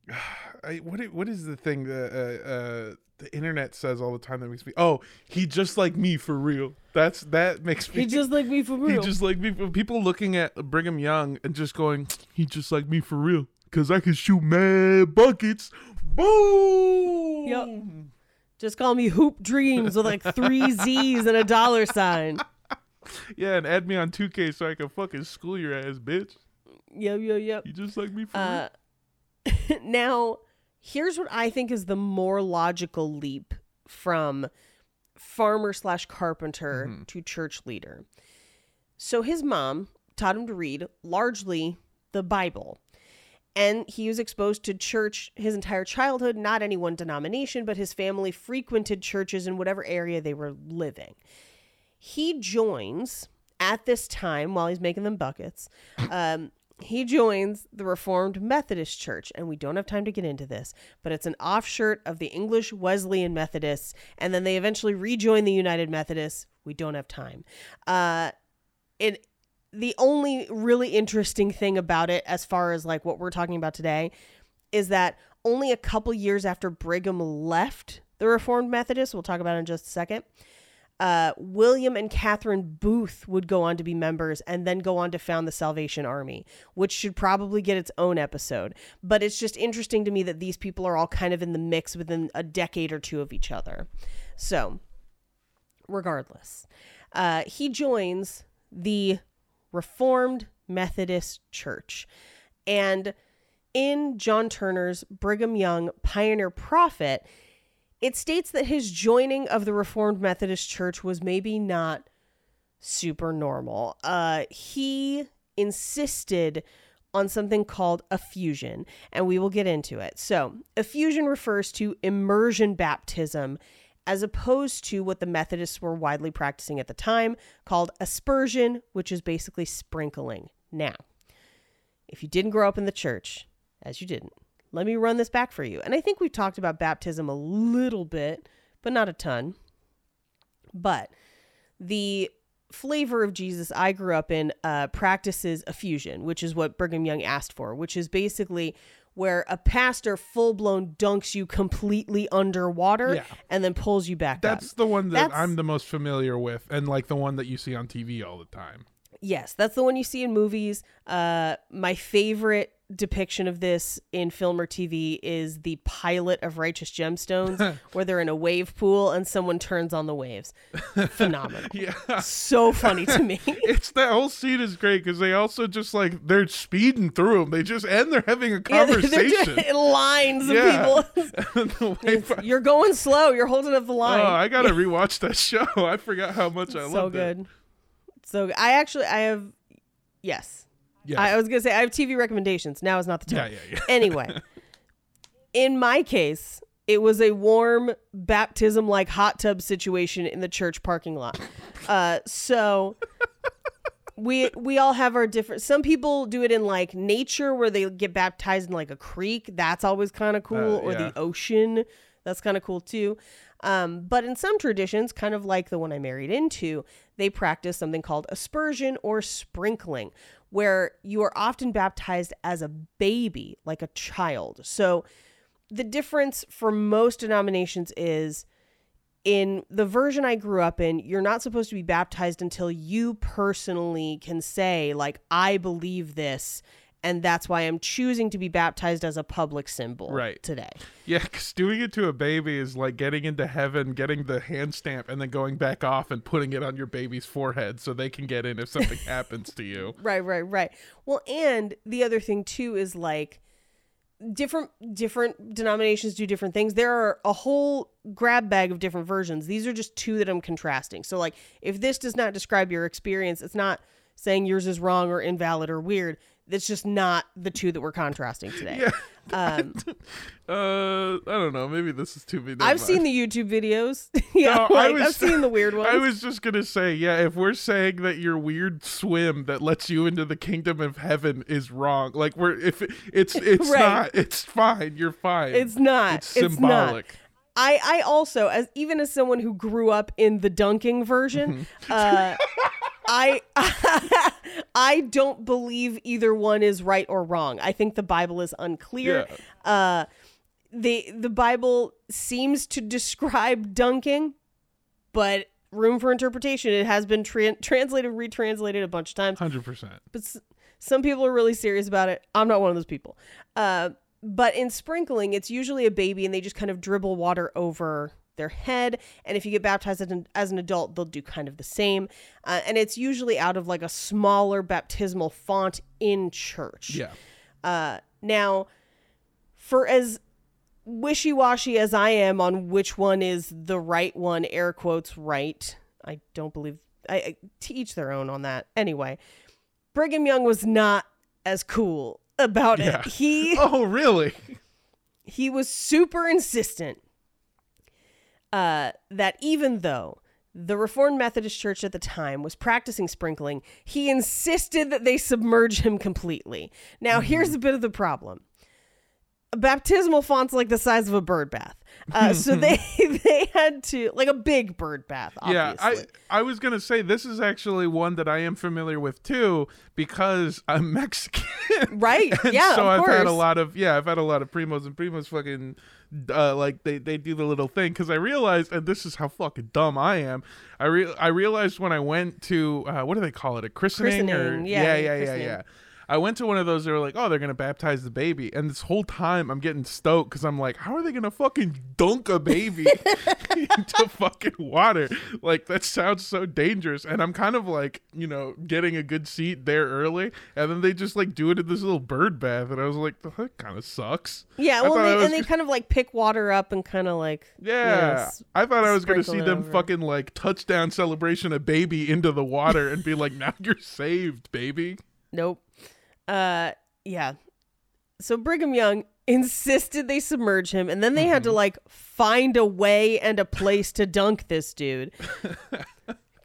I what what is the thing that uh, uh, the internet says all the time that makes me oh he just like me for real. That's that makes me he just like me for real he just like me. For people looking at Brigham Young and just going he just like me for real because I can shoot mad buckets. Boom. Yep. Just call me Hoop Dreams with like three Z's and a dollar sign. Yeah, and add me on 2K so I can fucking school your ass, bitch. Yep, yep, yep. You just like me for. Uh, now, here's what I think is the more logical leap from farmer slash carpenter to church leader. So his mom taught him to read largely the Bible. And he was exposed to church his entire childhood, not any one denomination, but his family frequented churches in whatever area they were living. He joins at this time while he's making them buckets. Um, he joins the Reformed Methodist Church, and we don't have time to get into this, but it's an offshoot of the English Wesleyan Methodists, and then they eventually rejoin the United Methodists. We don't have time. Uh, it the only really interesting thing about it, as far as like what we're talking about today, is that only a couple years after Brigham left the Reformed Methodists, we'll talk about it in just a second. Uh, William and Catherine Booth would go on to be members and then go on to found the Salvation Army, which should probably get its own episode. But it's just interesting to me that these people are all kind of in the mix within a decade or two of each other. So, regardless, uh, he joins the Reformed Methodist Church. And in John Turner's Brigham Young Pioneer Prophet, it states that his joining of the Reformed Methodist Church was maybe not super normal. Uh, he insisted on something called effusion, and we will get into it. So, effusion refers to immersion baptism as opposed to what the Methodists were widely practicing at the time called aspersion, which is basically sprinkling. Now, if you didn't grow up in the church, as you didn't, let me run this back for you. And I think we've talked about baptism a little bit, but not a ton. But the flavor of Jesus I grew up in uh, practices effusion, which is what Brigham Young asked for, which is basically where a pastor full blown dunks you completely underwater Yeah. and then pulls you back That's up. the one that That's- I'm the most familiar with, and like the one that you see on TV all the time. Yes, that's the one you see in movies. Uh, my favorite depiction of this in film or TV is the pilot of Righteous Gemstones, where they're in a wave pool and someone turns on the waves. Phenomenal. Yeah. So funny to me. It's that whole scene is great because they also just like they're speeding through them. They just and they're having a Yeah, they're conversation. doing lines of Yeah. people. The You're going slow. You're holding up the oh, line. oh, I gotta rewatch that show. I forgot how much I so loved it. So good. So. I actually I have yes. Yeah, I, I was gonna say I have TV recommendations. Now is not the yeah, time. yeah, yeah. Anyway, in my case, it was a warm baptism like hot tub situation in the church parking lot. Uh, so we we all have our different. Some people do it in like nature where they get baptized in like a creek. That's always kind of cool, Uh, or yeah. the ocean. That's kind of cool too. Um, but in some traditions, kind of like the one I married into, they practice something called aspersion or sprinkling, where you are often baptized as a baby, like a child. So the difference for most denominations is in the version I grew up in, you're not supposed to be baptized until you personally can say, like, I believe this, and that's why I'm choosing to be baptized as a public symbol Right. today. Yeah, because doing it to a baby is like getting into heaven, getting the hand stamp, and then going back off and putting it on your baby's forehead so they can get in if something happens to you. Right, right, right. Well, and the other thing too is like different different denominations do different things. There are a whole grab bag of different versions. These are just two that I'm contrasting. So like if this does not describe your experience, it's not saying yours is wrong or invalid or weird. That's just not the two that we're contrasting today. Yeah. Um, Uh, I don't know. Maybe this is too big. I've seen the YouTube videos. yeah, No, I like, was- I've seen the weird ones. I was just gonna say, yeah, if we're saying that your weird swim that lets you into the kingdom of heaven is wrong, like we're if it, it's it's Right. not, it's fine. You're fine. it's not. It's It's, symbolic. not. I, I also as even as someone who grew up in the dunking version, uh, I I don't believe either one is right or wrong. I think the Bible is unclear. Uh, the the Bible seems to describe dunking, but room for interpretation. It has been tran translated, retranslated a bunch of times Hundred percent. but s- some people are really serious about it. I'm not one of those people. Uh, but in sprinkling, it's usually a baby and they just kind of dribble water over their head. And if you get baptized as an, as an adult, they'll do kind of the same. Uh, and it's usually out of like a smaller baptismal font in church. Yeah. Uh, now, for as wishy washy as I am on which one is the right one, air quotes right, I don't believe. I, I to each their own on that. Anyway, Brigham Young was not as cool about Yeah. it. He Oh, really? he was super insistent uh, that even though the Reformed Methodist Church at the time was practicing sprinkling, he insisted that they submerge him completely. Now, here's a bit of the problem. Baptismal font's like the size of a bird bath. Uh, so they they had to like a big bird bath Yeah. I I was gonna say this is actually one that I am familiar with too because I'm Mexican. right. Yeah, so I've had a lot of yeah, I've had a lot of primos and primos fucking uh, like they they do the little thing because I realized and this is how fucking dumb I am. I re- I realized when I went to uh, what do they call it a christening, or Christening, yeah, yeah yeah yeah christening. yeah. I went to one of those. They were like, "Oh, they're gonna baptize the baby," and this whole time I'm getting stoked because I'm like, "How are they gonna fucking dunk a baby into fucking water? Like that sounds so dangerous." And I'm kind of like, you know, getting a good seat there early, and then they just like do it in this little bird bath, and I was like, "That kind of sucks." Yeah, well, they, and they kind of like pick water up and kind of like Yeah, s- I thought I was gonna see them over. fucking like touchdown celebration a baby into the water and be like, "Now you're saved, baby." Nope. Uh, yeah. So Brigham Young insisted they submerge him, and then they had to like find a way and a place to dunk this dude.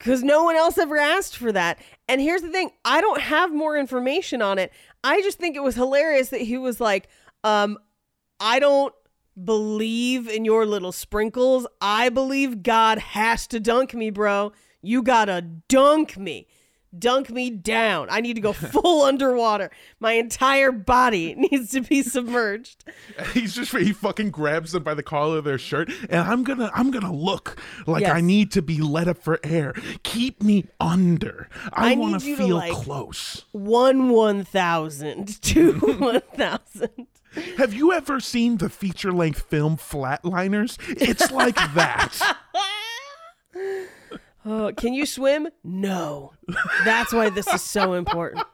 Because no one else ever asked for that. And here's the thing I don't have more information on it. I just think it was hilarious that he was like, um, I don't believe in your little sprinkles. I believe God has to dunk me, bro. You gotta dunk me. Dunk me down. I need to go full underwater. My entire body needs to be submerged. He's just he fucking grabs them by the collar of their shirt, and I'm gonna I'm gonna look like I need to be let up for air. Keep me under. I, I want to to, feel like- close. One one thousand, two one thousand. Have you ever seen the feature length film Flatliners? It's like that. Oh, can you swim? No. That's why this is so important.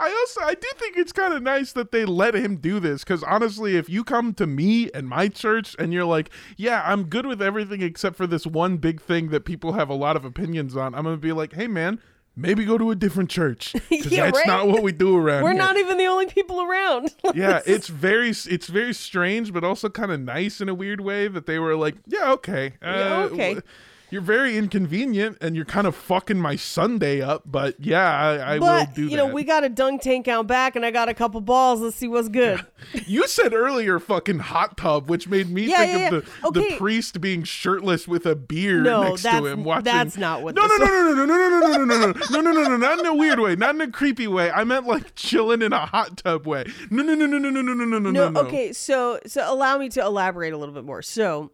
I also I do think it's kind of nice that they let him do this because honestly, if you come to me and my church and you're like, yeah, I'm good with everything except for this one big thing that people have a lot of opinions on, I'm gonna be like, hey man, maybe go to a different church Yeah, that's right? not what we do around We're here. not even the only people around. yeah, it's very it's very strange, but also kind of nice in a weird way that they were like, yeah, okay, uh, Yeah, okay. w- You're very inconvenient, and you're kind of fucking my Sunday up. But yeah, I, I but will do that. you that. know, we got a dunk tank out back, and I got a couple balls. Let's see what's good. You said earlier fucking hot tub, which made me Yeah, think yeah, of yeah. the, the priest being shirtless with a beer No, next to him watching. that's not what No, no, no, no, no, no, no, no, no, no, no, no, no, no, no, no, not in a weird way, not in a creepy way. I meant like chilling in a hot tub way. No, no, no, no, no, no, no, no, no, no, No, no. okay, so so allow me to elaborate a little bit more. So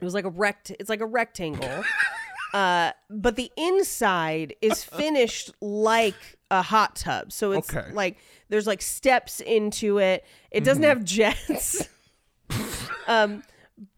it was like a rect it's like a rectangle. uh but the inside is finished like a hot tub. So it's Okay. like there's like steps into it. It doesn't Mm-hmm. have jets. um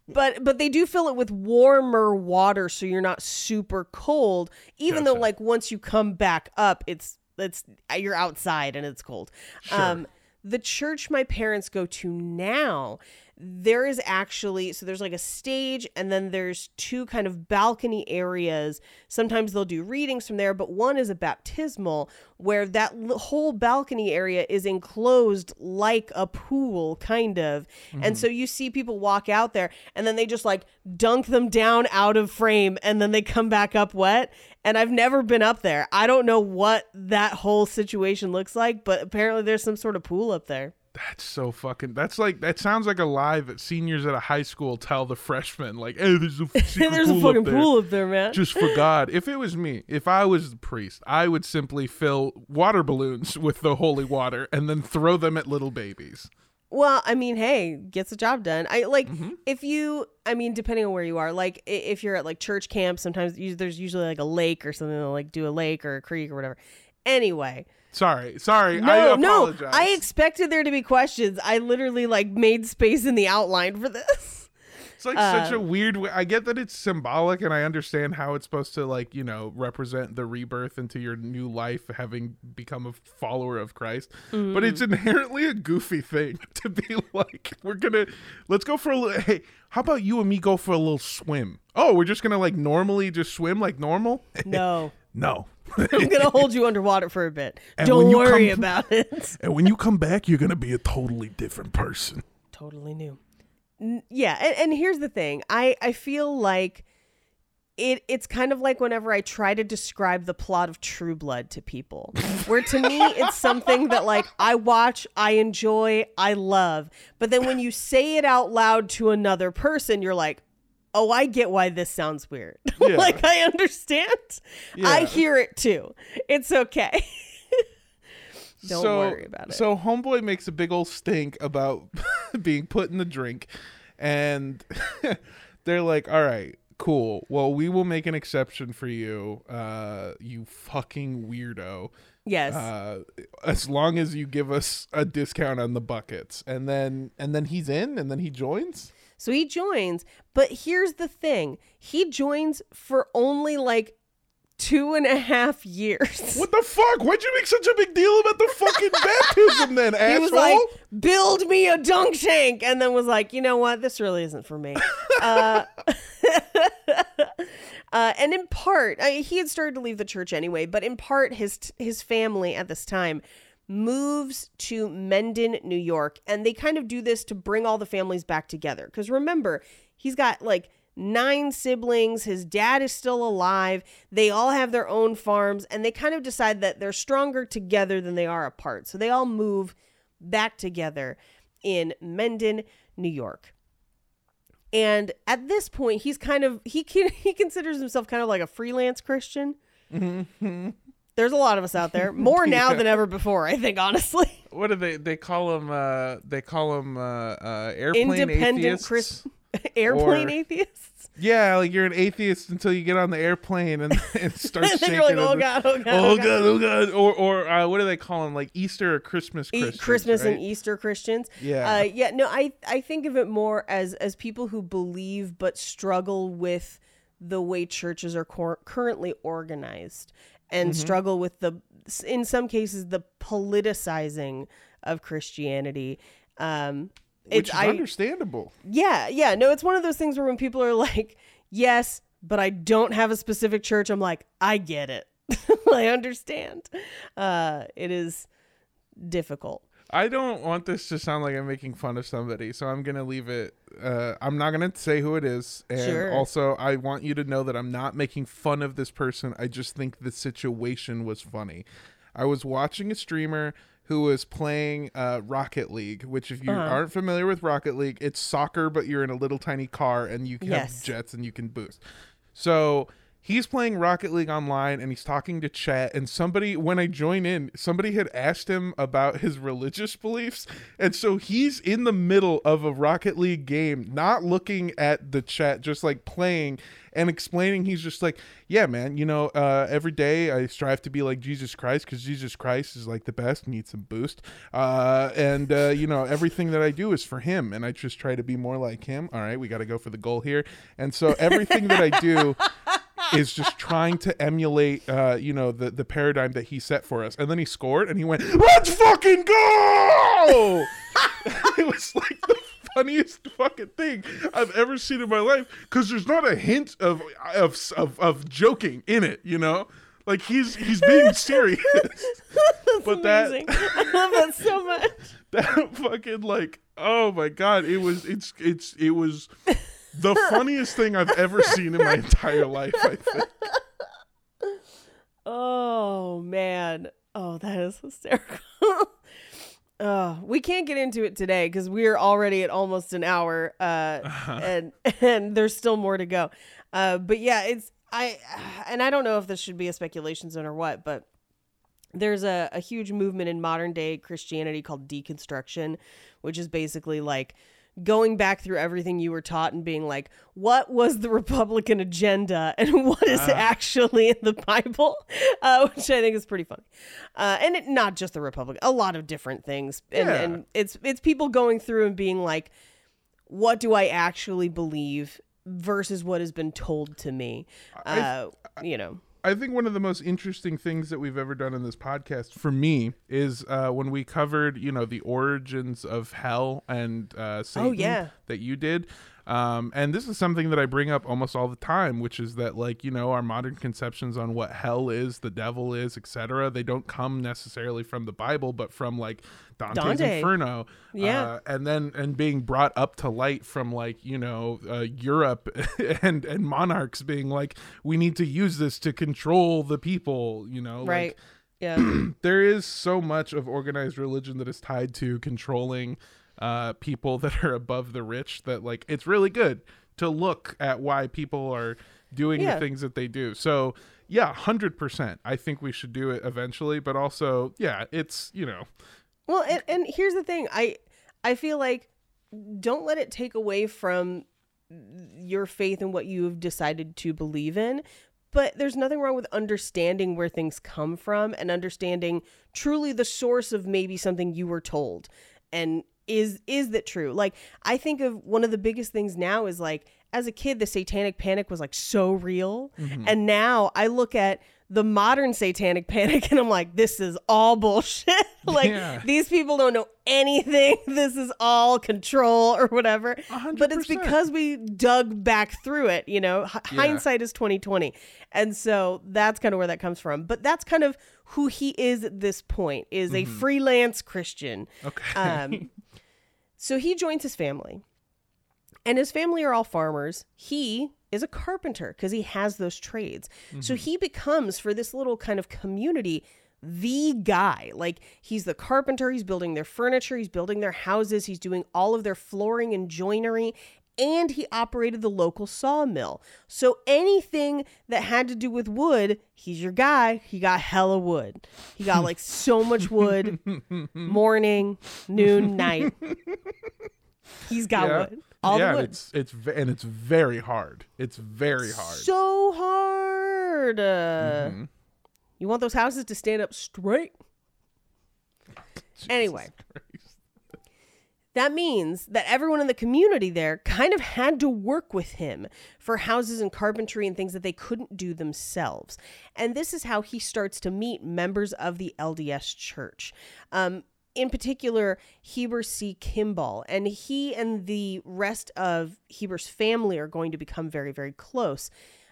but but they do fill it with warmer water so you're not super cold even though Gotcha. like once you come back up it's it's you're outside and it's cold um the church my parents go to now there is actually so there's like a stage and then there's two kind of balcony areas sometimes they'll do readings from there but one is a baptismal where that l- whole balcony area is enclosed like a pool kind of and mm-hmm. so you see people walk out there and then they just like dunk them down out of frame and then they come back up wet and I've never been up there. I don't know what that whole situation looks like, but apparently there's some sort of pool up there. That's so fucking. That's like that sounds like a lie that seniors at a high school tell the freshmen. Like, hey, there's a secret there's a fucking up there. pool up there, man. Just for God. If it was me, if I was the priest, I would simply fill water balloons with the holy water and then throw them at little babies. Well, I mean, hey, gets the job done. I like Mm-hmm. if you, I mean, depending on where you are, like if you're at like church camp, sometimes you, there's usually like a lake or something, they'll like do a lake or a creek or whatever. Anyway, Sorry, sorry. no, I no. I expected there to be questions. I literally like made space in the outline for this. It's like Uh, such a weird way. I get that it's symbolic and I understand how it's supposed to like, you know, represent the rebirth into your new life having become a follower of Christ. But it's Mm-hmm. inherently a goofy thing to be like, we're going to let's go for a little hey, how about you and me go for a little swim? Oh, we're just going to like normally just swim like normal? No, no. I'm gonna hold you underwater for a bit. And Don't worry come- about it. and when you come back, you're going to be a totally different person. totally new. N- Yeah, and, and here's the thing. I I feel like it it's kind of like whenever I try to describe the plot of True Blood to people. Where to me it's something that like I watch, I enjoy, I love. But then when you say it out loud to another person, you're like, "Oh, I get why this sounds weird." Yeah. like I understand. I hear it too. It's okay. Don't worry about it. So homeboy makes a big old stink about being put in the drink, and they're like, "All right, cool. Well, we will make an exception for you, uh, you fucking weirdo. yes. Uh, as long as you give us a discount on the buckets." And then and then he's in, and then he joins. So he joins, but here's the thing he joins for only like two and a half years. What the fuck? Why'd you make such a big deal about the fucking baptism then, He asshole? was like, build me a dunk tank. And then was like, you know what? This really isn't for me. uh, uh, and in part, I, he had started to leave the church anyway, but in part, his, his family at this time moves to Mendon, New York. And they kind of do this to bring all the families back together. Because remember, he's got like nine siblings. His dad is still alive. They all have their own farms. And they kind of decide that they're stronger together than they are apart. So they all move back together in Mendon, New York. And at this point, he's kind of he can, he considers himself kind of like a freelance Christian. Mm-hmm. There's a lot of us out there, more now than ever before. I think, honestly, What do they they call them? Uh, they call them uh, uh, airplane independent atheists. Chris, airplane Or- atheists. Yeah, like you're an atheist until you get on the airplane and, and start And then shaking. you're like, oh god, oh god, oh god, oh god, or or uh, what do they call them? Like Easter or Christmas Christians, Christmas and? Easter Christians. Yeah. Uh, yeah. No, I I think of it more as as people who believe but struggle with the way churches are cor- currently organized and Mm-hmm. struggle with the in some cases the politicizing of Christianity. Um, which it's is I understandable. yeah yeah no it's one of those things where when people are like yes but I don't have a specific church I'm like I get it I understand. Uh, it is difficult. I don't want this to sound like I'm making fun of somebody, so I'm gonna leave it. Uh, I'm not gonna say who it is, and Sure. also I want you to know that I'm not making fun of this person. I just think the situation was funny. I was watching a streamer who was playing uh, Rocket League, which if you Uh-huh. aren't familiar with Rocket League, it's soccer, but you're in a little tiny car and you can Yes. have jets and you can boost. So he's playing Rocket League online and he's talking to chat. And somebody, when I join in, somebody had asked him about his religious beliefs. And so he's in the middle of a Rocket League game, not looking at the chat, just like playing and explaining. He's just like, yeah, man, you know, uh, every day I strive to be like Jesus Christ because Jesus Christ is like the best, needs some boost. Uh, and, uh, you know, everything that I do is for him. And I just try to be more like him. All right, we got to go for the goal here. And so everything that I do is just trying to emulate, uh, you know, the, the paradigm that he set for us. And then he scored and he went, let's fucking go! it was like the funniest fucking thing I've ever seen in my life because there's not a hint of, of of of joking in it, you know. Like he's he's being serious, but Amazing. that I love that so much. that fucking like oh my god, it was it's it's it was the funniest thing I've ever seen in my entire life. I think. Oh man. Oh, that is hysterical. Oh, we can't get into it today because we're already at almost an hour, uh, and and there's still more to go. Uh, but yeah, it's I, and I don't know if this should be a speculation zone or what, but there's a, a huge movement in modern day Christianity called deconstruction, which is basically like going back through everything you were taught and being like, what was the Republican agenda and what is actually in the Bible, uh, which I think is pretty funny. Uh, and it, not just the Republican, a lot of different things. And, Yeah. and it's it's people going through and being like, what do I actually believe versus what has been told to me? Uh, you know. I think one of the most interesting things that we've ever done in this podcast for me is uh, when we covered, you know, the origins of hell and uh, Satan Oh, yeah. that you did. Um, and this is something that I bring up almost all the time, which is that, like, you know, our modern conceptions on what hell is, the devil is, etc. They don't come necessarily from the Bible, but from like Dante's Dante. Inferno. Yeah. Uh, and then and being brought up to light from like you know uh, Europe and and monarchs being like we need to use this to control the people you know like, Right. yeah. there is so much of organized religion that is tied to controlling uh, people that are above the rich that like it's really good to look at why people are doing Yeah. the things that they do. So yeah, hundred percent. I think we should do it eventually, but also yeah, it's you know Well, and, and here's the thing. I I feel like don't let it take away from your faith and what you've decided to believe in. But there's nothing wrong with understanding where things come from and understanding truly the source of maybe something you were told. And is is that true? Like I think of one of the biggest things now is like as a kid the satanic panic was like so real. And now I look at the modern satanic panic and I'm like this is all bullshit. like Yeah. these people don't know anything. This is all control or whatever. hundred But it's because we dug back through it, you know. H- Yeah. Hindsight is 2020. And so that's kind of where that comes from. But that's kind of who he is at this point is a freelance Christian. Mm-hmm. okay. Um, so he joins his family. And his family are all farmers. He is a carpenter because he has those trades. So mm-hmm. he becomes, for this little kind of community, the guy. Like he's the carpenter, he's building their furniture, he's building their houses, he's doing all of their flooring and joinery. And he operated the local sawmill. So anything that had to do with wood, he's your guy. He got hella wood. He got like so much wood morning, noon, night. He's got yeah, wood. All yeah, the wood. it's it's and it's very hard. It's very hard. So hard. Uh, Mhm. You want those houses to stand up straight? Anyway. Christ. That means that everyone in the community there kind of had to work with him for houses and carpentry and things that they couldn't do themselves. And this is how he starts to meet members of the LDS church. Um, in particular, Heber C. Kimball. And he and the rest of Heber's family are going to become very, very close.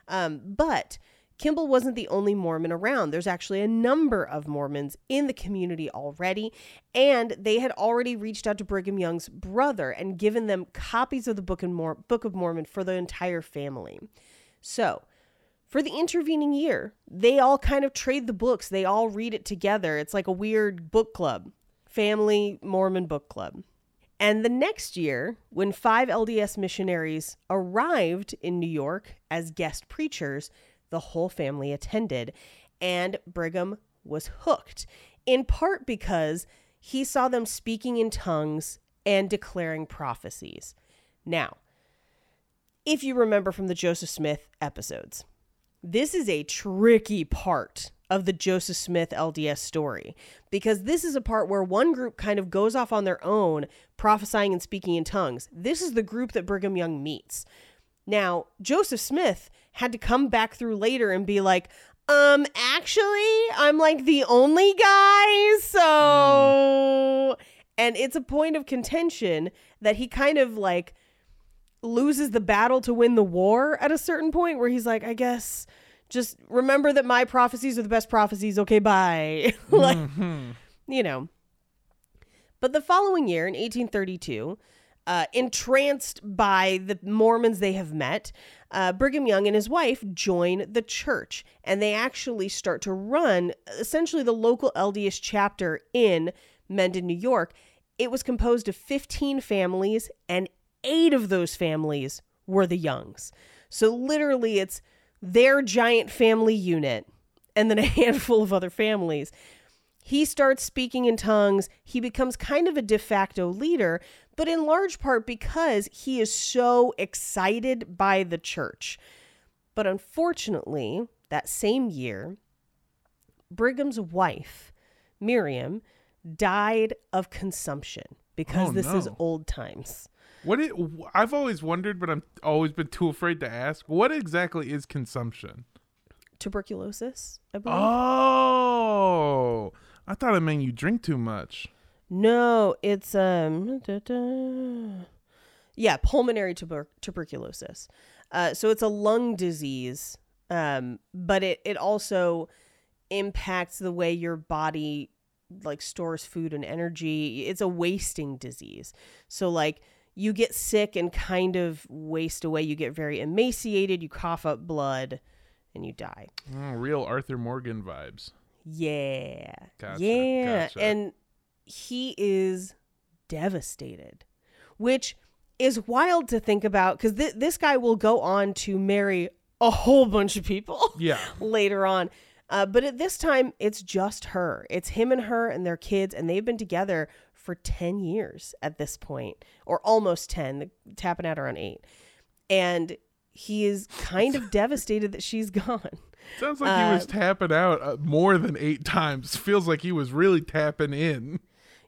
Um, but Kimball wasn't the only Mormon around. There's actually a number of Mormons in the community already, and they had already reached out to Brigham Young's brother and given them copies of the Book, and Mor- Book of Mormon for the entire family. So, for the intervening year, they all kind of trade the books. They all read it together. It's like a weird book club, family Mormon book club. And the next year, when five LDS missionaries arrived in New York as guest preachers, the whole family attended, and Brigham was hooked, in part because he saw them speaking in tongues and declaring prophecies. Now, if you remember from the Joseph Smith episodes, this is a tricky part of the Joseph Smith LDS story because this is a part where one group kind of goes off on their own, prophesying and speaking in tongues. This is the group that Brigham Young meets. Now, Joseph Smith had to come back through later and be like, um, actually, I'm like the only guy, so. And it's a point of contention that he kind of like loses the battle to win the war at a certain point where he's like, I guess just remember that my prophecies are the best prophecies. Okay, bye. like, you know. But the following year, in 1832, uh, entranced by the Mormons they have met, uh, Brigham Young and his wife join the church, and they actually start to run essentially the local LDS chapter in Mendon, New York. It was composed of 15 families, and eight of those families were the Youngs. So literally, it's their giant family unit and then a handful of other families. He starts speaking in tongues. He becomes kind of a de facto leader, but in large part because he is so excited by the church. But unfortunately, that same year, Brigham's wife, Miriam, died of consumption because Oh, this is old times. What it, I've always wondered, but I'm always been too afraid to ask. What exactly is consumption? Tuberculosis, I believe. Oh, I thought it meant you drink too much. No, it's um da, da. yeah, pulmonary tuber- tuberculosis. Uh, so it's a lung disease, um, but it it also impacts the way your body like stores food and energy. It's a wasting disease. So like you get sick and kind of waste away. You get very emaciated. You cough up blood, and you die. Oh, real Arthur Morgan vibes. Yeah. Gotcha, yeah. gotcha. And he is devastated, which is wild to think about because th- this guy will go on to marry a whole bunch of people Yeah. later on. Uh, but at this time, it's just her. It's him and her and their kids, and they've been together for 10 years at this point, or almost 10, tapping out around eight. And he is kind of devastated that she's gone. Sounds like he was Uh, tapping out uh, more than eight times. Feels like he was really tapping in.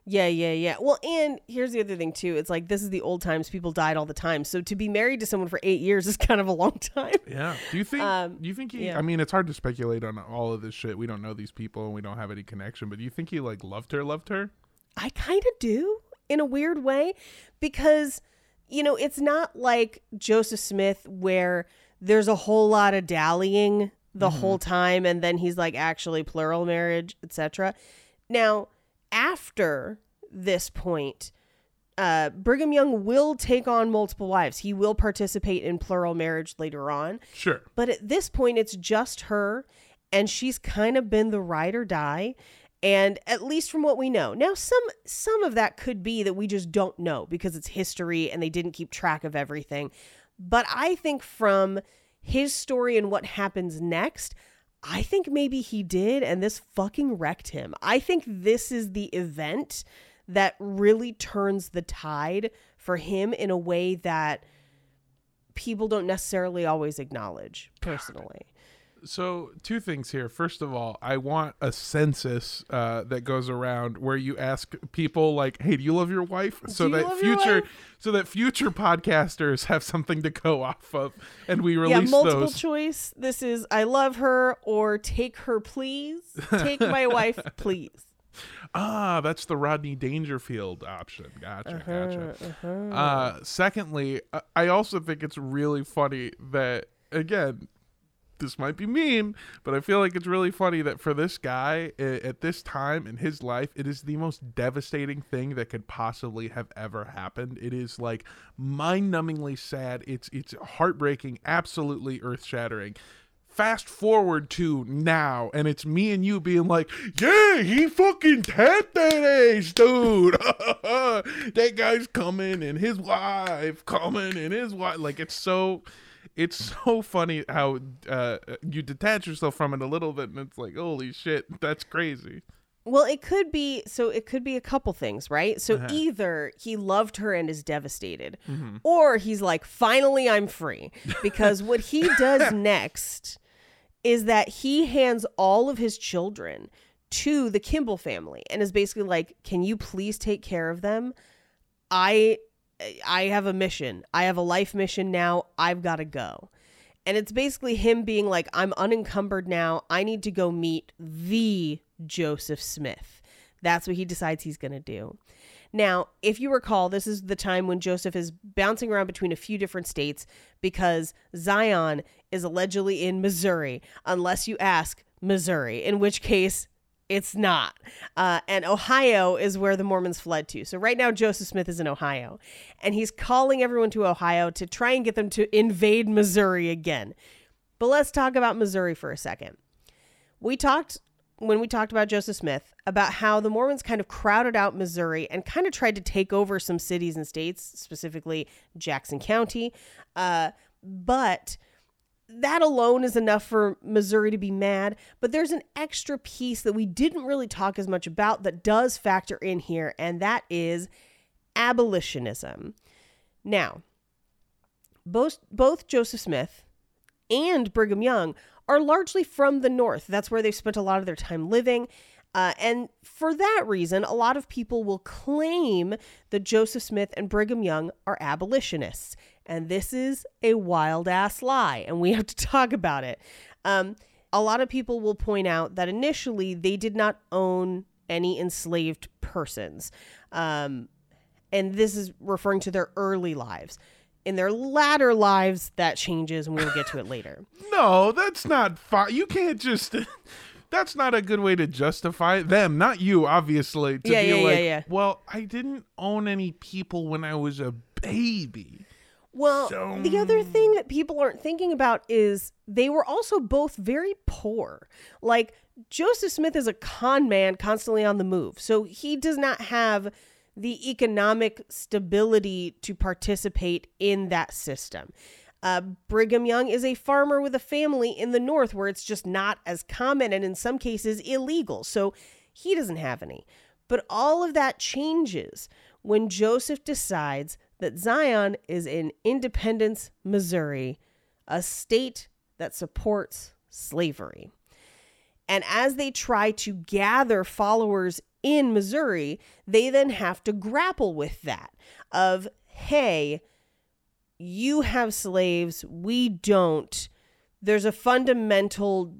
Yeah, yeah, yeah. Well, and here's the other thing too. It's like this is the old times. People died all the time. So to be married to someone for eight years is kind of a long time. Yeah. Do you think? Um, do you think he? yeah. I mean, it's hard to speculate on all of this shit. We don't know these people and we don't have any connection. But do you think he like loved her? Loved her? I kind of do in a weird way because, you know, it's not like Joseph Smith where there's a whole lot of dallying the whole time and then he's like actually plural marriage, etc. Now, after this point, uh, Brigham Young will take on multiple wives. He will participate in plural marriage later on. Sure. But at this point, it's just her, and she's kind of been the ride or die. And at least from what we know. Now some some of that could be that we just don't know because it's history and they didn't keep track of everything. But I think from his story and what happens next, I think maybe he did and this fucking wrecked him. I think this is the event that really turns the tide for him in a way that people don't necessarily always acknowledge personally. So, two things here. First of all, I want a census uh, that goes around where you ask people like, "Hey, do you love your wife?" So that future, so that future podcasters have something to go off of, and we release yeah, multiple those. choice. This is I love her or take her please. Take my wife please. ah, that's the Rodney Dangerfield option. Gotcha, Uh-huh, gotcha. Uh, secondly, I- I also think it's really funny that again, this might be mean, but I feel like it's really funny that for this guy at this time in his life, it is the most devastating thing that could possibly have ever happened. It is like mind-numbingly sad. It's it's heartbreaking, absolutely earth-shattering. Fast forward to now, and it's me and you being like, "Yeah, he fucking had that ace, dude. that guy's coming, and his wife coming, and his wife. Like it's so, it's so funny how uh, you detach yourself from it a little bit, and it's like, holy shit, that's crazy. Well, it could be so it could be a couple things, right? So Uh-huh. either he loved her and is devastated, Mm-hmm. or he's like, finally I'm free. Because what he does next is that he hands all of his children to the Kimball family and is basically like, Can you please take care of them? I I have a mission. I have a life mission now. I've got to go. And it's basically him being like, I'm unencumbered now. I need to go meet the Joseph Smith. That's what he decides he's going to do. Now, if you recall, this is the time when Joseph is bouncing around between a few different states because Zion is allegedly in Missouri, unless you ask Missouri, in which case it's not. Uh, and Ohio is where the Mormons fled to. So right now, Joseph Smith is in Ohio, and he's calling everyone to Ohio to try and get them to invade Missouri again. But let's talk about Missouri for a second. We talked when we talked about Joseph Smith about how the Mormons kind of crowded out Missouri and kind of tried to take over some cities and states, specifically Jackson County. Uh, but that alone is enough for Missouri to be mad. But there's an extra piece that we didn't really talk as much about that does factor in here, and that is abolitionism. Now, both both Joseph Smith and Brigham Young are largely from the North. That's where they've spent a lot of their time living. Uh, and for that reason, a lot of people will claim that Joseph Smith and Brigham Young are abolitionists. And this is a wild ass lie, and we have to talk about it. Um, a lot of people will point out that initially they did not own any enslaved persons. Um, and this is referring to their early lives. In their latter lives, that changes, and we'll get to it later. No, that's not fine. You can't just. That's not a good way to justify them, not you, obviously. To Yeah, be yeah, yeah, yeah. well, I didn't own any people when I was a baby. Well, So- the other thing that people aren't thinking about is they were also both very poor. Like Joseph Smith is a con man constantly on the move. So he does not have the economic stability to participate in that system. Uh, Brigham Young is a farmer with a family in the North where it's just not as common and in some cases illegal. So he doesn't have any. But all of that changes when Joseph decides that Zion is in Independence, Missouri, a state that supports slavery. And as they try to gather followers in Missouri, they then have to grapple with that of, hey, you have slaves, we don't. There's a fundamental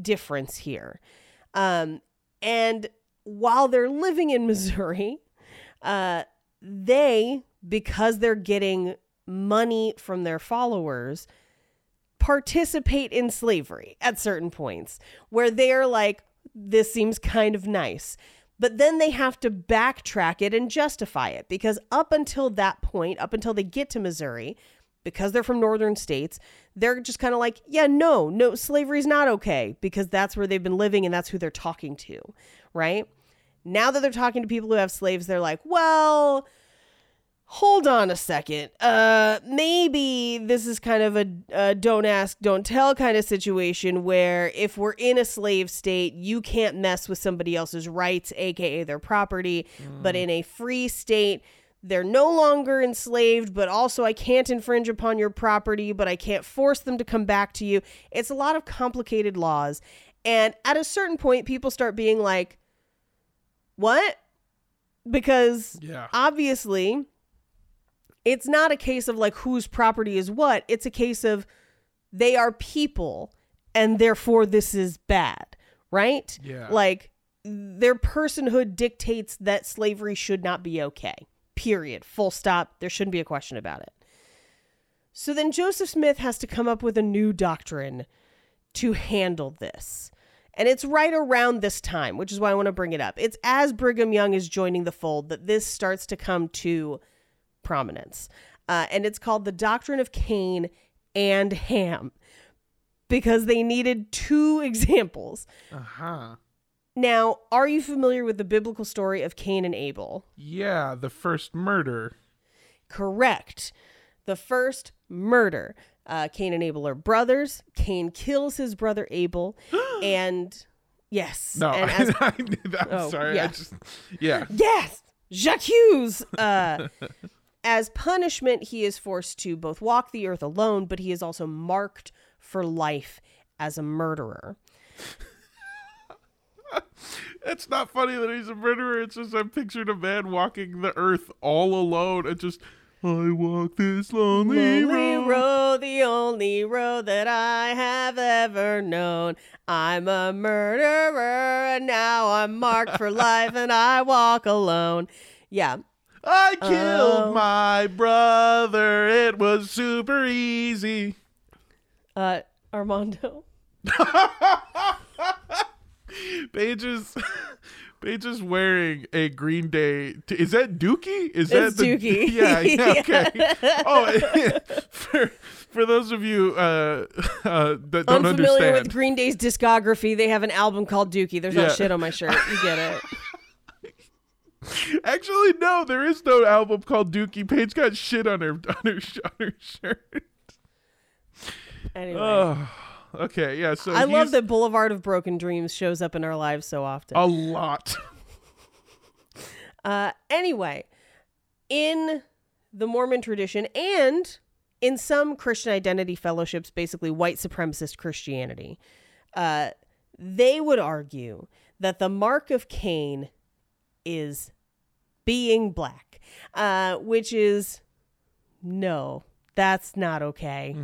difference here. Um, and while they're living in Missouri, uh, they, because they're getting money from their followers, participate in slavery at certain points where they're like, this seems kind of nice. But then they have to backtrack it and justify it because up until that point, up until they get to Missouri, because they're from northern states, they're just kind of like, yeah, no, no, slavery's not okay because that's where they've been living and that's who they're talking to, right? Now that they're talking to people who have slaves, they're like, well, hold on a second. Uh, maybe this is kind of a, a don't ask, don't tell kind of situation where if we're in a slave state, you can't mess with somebody else's rights, aka their property. But in a free state, they're no longer enslaved, but also I can't infringe upon your property, but I can't force them to come back to you. It's a lot of complicated laws. And at a certain point, people start being like, what? Because Yeah. obviously it's not a case of like whose property is what. It's a case of they are people and therefore this is bad right? Yeah. like their personhood dictates that slavery should not be okay period. Full stop. There shouldn't be a question about it. So then joseph smith has to come up with a new doctrine to handle this. And it's right around this time, which is why I want to bring it up. It's as Brigham Young is joining the fold that this starts to come to prominence. Uh, and it's called the Doctrine of Cain and Ham because they needed two examples. Uh huh. Now, are you familiar with the biblical story of Cain and Abel? Yeah, the first murder. Correct. The first murder. Uh, Cain and Abel are brothers. Cain kills his brother Abel, and yes, No, and as I. I'm Oh, sorry. I just, yeah. Yes, Jacques Hughes. Uh, as punishment, he is forced to both walk the earth alone, but he is also marked for life as a murderer. It's not funny that he's a murderer. It's just I'm pictured a man walking the earth all alone and just, I walk this lonely, Lonely road. road, the only road that I have ever known. I'm a murderer, and now I'm marked for life, and I walk alone. Yeah, I killed Oh. my brother. It was super easy. uh, Armando. Paige is, Paige is wearing a Green Day. T- is that Dookie? Is It's that the, Dookie. Yeah, yeah, okay. oh, for for those of you uh, uh, that don't Unfamiliar understand, with Green Day's discography, they have an album called Dookie. There's Yeah. not shit on my shirt. You get it. Actually, no, there is no album called Dookie. Paige got shit on her on her, on her shirt. Anyway. Oh, okay, yeah. So I love that Boulevard of Broken Dreams shows up in our lives so often. a lot. Uh, anyway, in the Mormon tradition and in some Christian identity fellowships, basically white supremacist Christianity, uh, they would argue that the mark of Cain is being black, uh, which is no, that's not okay.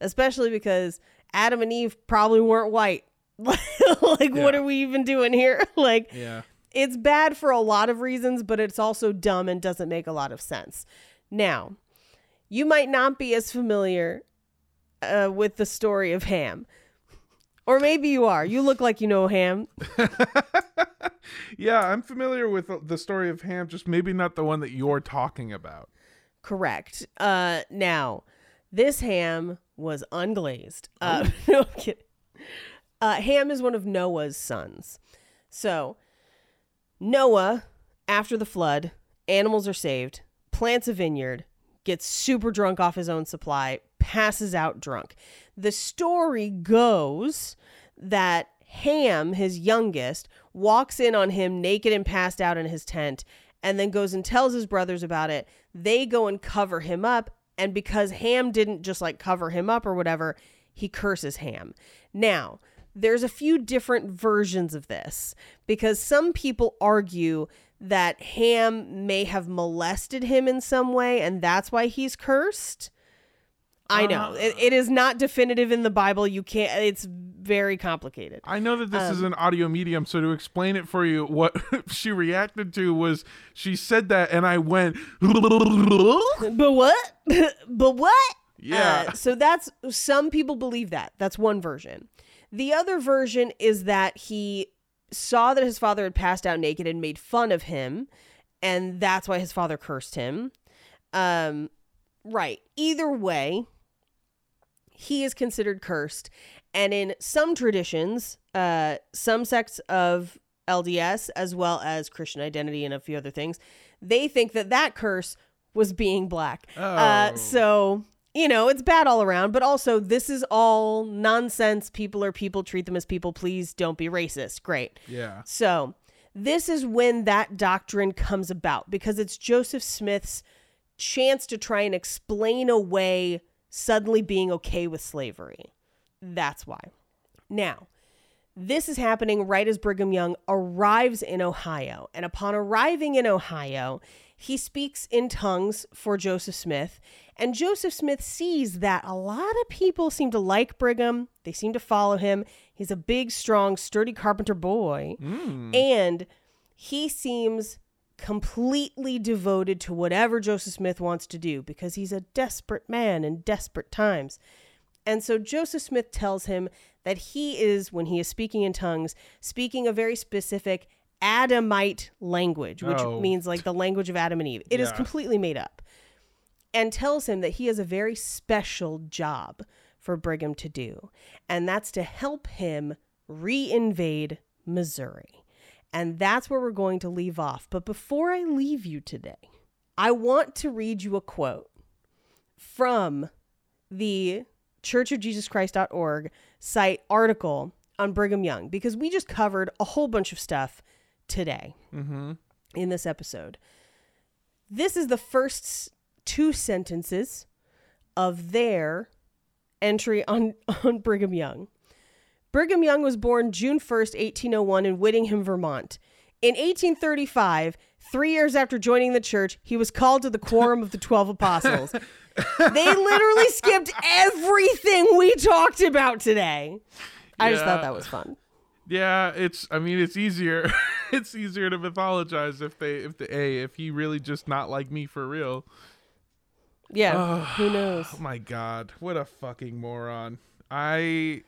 Especially because Adam and Eve probably weren't white. like, what are we even doing here? like, Yeah. it's bad for a lot of reasons, but it's also dumb and doesn't make a lot of sense. Now, you might not be as familiar uh, with the story of Ham. Or maybe you are. You look like you know Ham. Yeah, I'm familiar with the story of Ham, just maybe not the one that you're talking about. Correct. Uh, now, this ham was unglazed. Uh, no, I'm kidding. Uh, ham is one of Noah's sons. So, Noah, after the flood, animals are saved, plants a vineyard, gets super drunk off his own supply, passes out drunk. The story goes that Ham, his youngest, walks in on him naked and passed out in his tent and then goes and tells his brothers about it. They go and cover him up. And because Ham didn't just like cover him up or whatever, he curses Ham. Now, there's a few different versions of this because some people argue that Ham may have molested him in some way and that's why he's cursed. I know. It, it is not definitive in the Bible. You can't, it's very complicated. I know that this Um, is an audio medium, so to explain it for you, what she reacted to was she said that, and I went, But what? but what? Yeah. Uh, so that's some people believe that. That's one version. The other version is that he saw that his father had passed out naked and made fun of him, and that's why his father cursed him. Um, Right. Either way, he is considered cursed. And in some traditions, uh, some sects of LDS, as well as Christian identity and a few other things, they think that that curse was being black. Uh, Oh. so, you know, it's bad all around. But also, this is all nonsense. People are people. Treat them as people. Please don't be racist. Great. Yeah. So, this is when that doctrine comes about because it's Joseph Smith's chance to try and explain away suddenly being okay with slavery. That's why. Now, this is happening right as Brigham Young arrives in Ohio. And upon arriving in Ohio, he speaks in tongues for Joseph Smith. And Joseph Smith sees that a lot of people seem to like Brigham. They seem to follow him. He's a big, strong, sturdy carpenter boy. Hmm. And he seems completely devoted to whatever Joseph Smith wants to do because he's a desperate man in desperate times. And so Joseph Smith tells him that he is, when he is speaking in tongues, speaking a very specific Adamite language, which Oh. means like the language of Adam and Eve. It is Yeah. completely made up. And tells him that he has a very special job for Brigham to do. And that's to help him reinvade Missouri. And that's where we're going to leave off. But before I leave you today, I want to read you a quote from the churchofjesuschrist.org site article on Brigham Young because we just covered a whole bunch of stuff today mm-hmm. in this episode. This is the first two sentences of their entry on, on Brigham Young. Brigham Young was born June 1st, 1801, in Whitingham, Vermont. In 1835, three years after joining the church, he was called to the Quorum of the Twelve Apostles. they literally skipped everything we talked about today. I just thought that was fun. Yeah, it's. I mean, it's easier. it's easier to mythologize if they, if the a, if he really just not like me for real. Yeah, who knows? Oh my god, what a fucking moron! I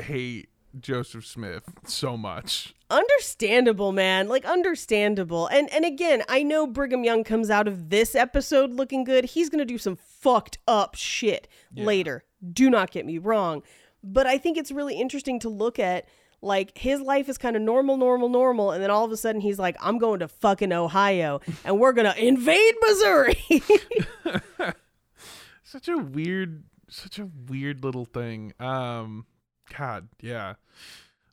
hate Joseph Smith so much. understandable man. Like understandable. And and again i know brigham young comes out of this episode looking good. He's gonna do some fucked up shit later. Do not get me wrong. But i think it's really interesting to look at like his life is kind of normal normal normal and then all of a sudden he's like i'm going to fucking ohio and we're gonna invade missouri. Such a weird, such a weird little thing. Um, God, yeah.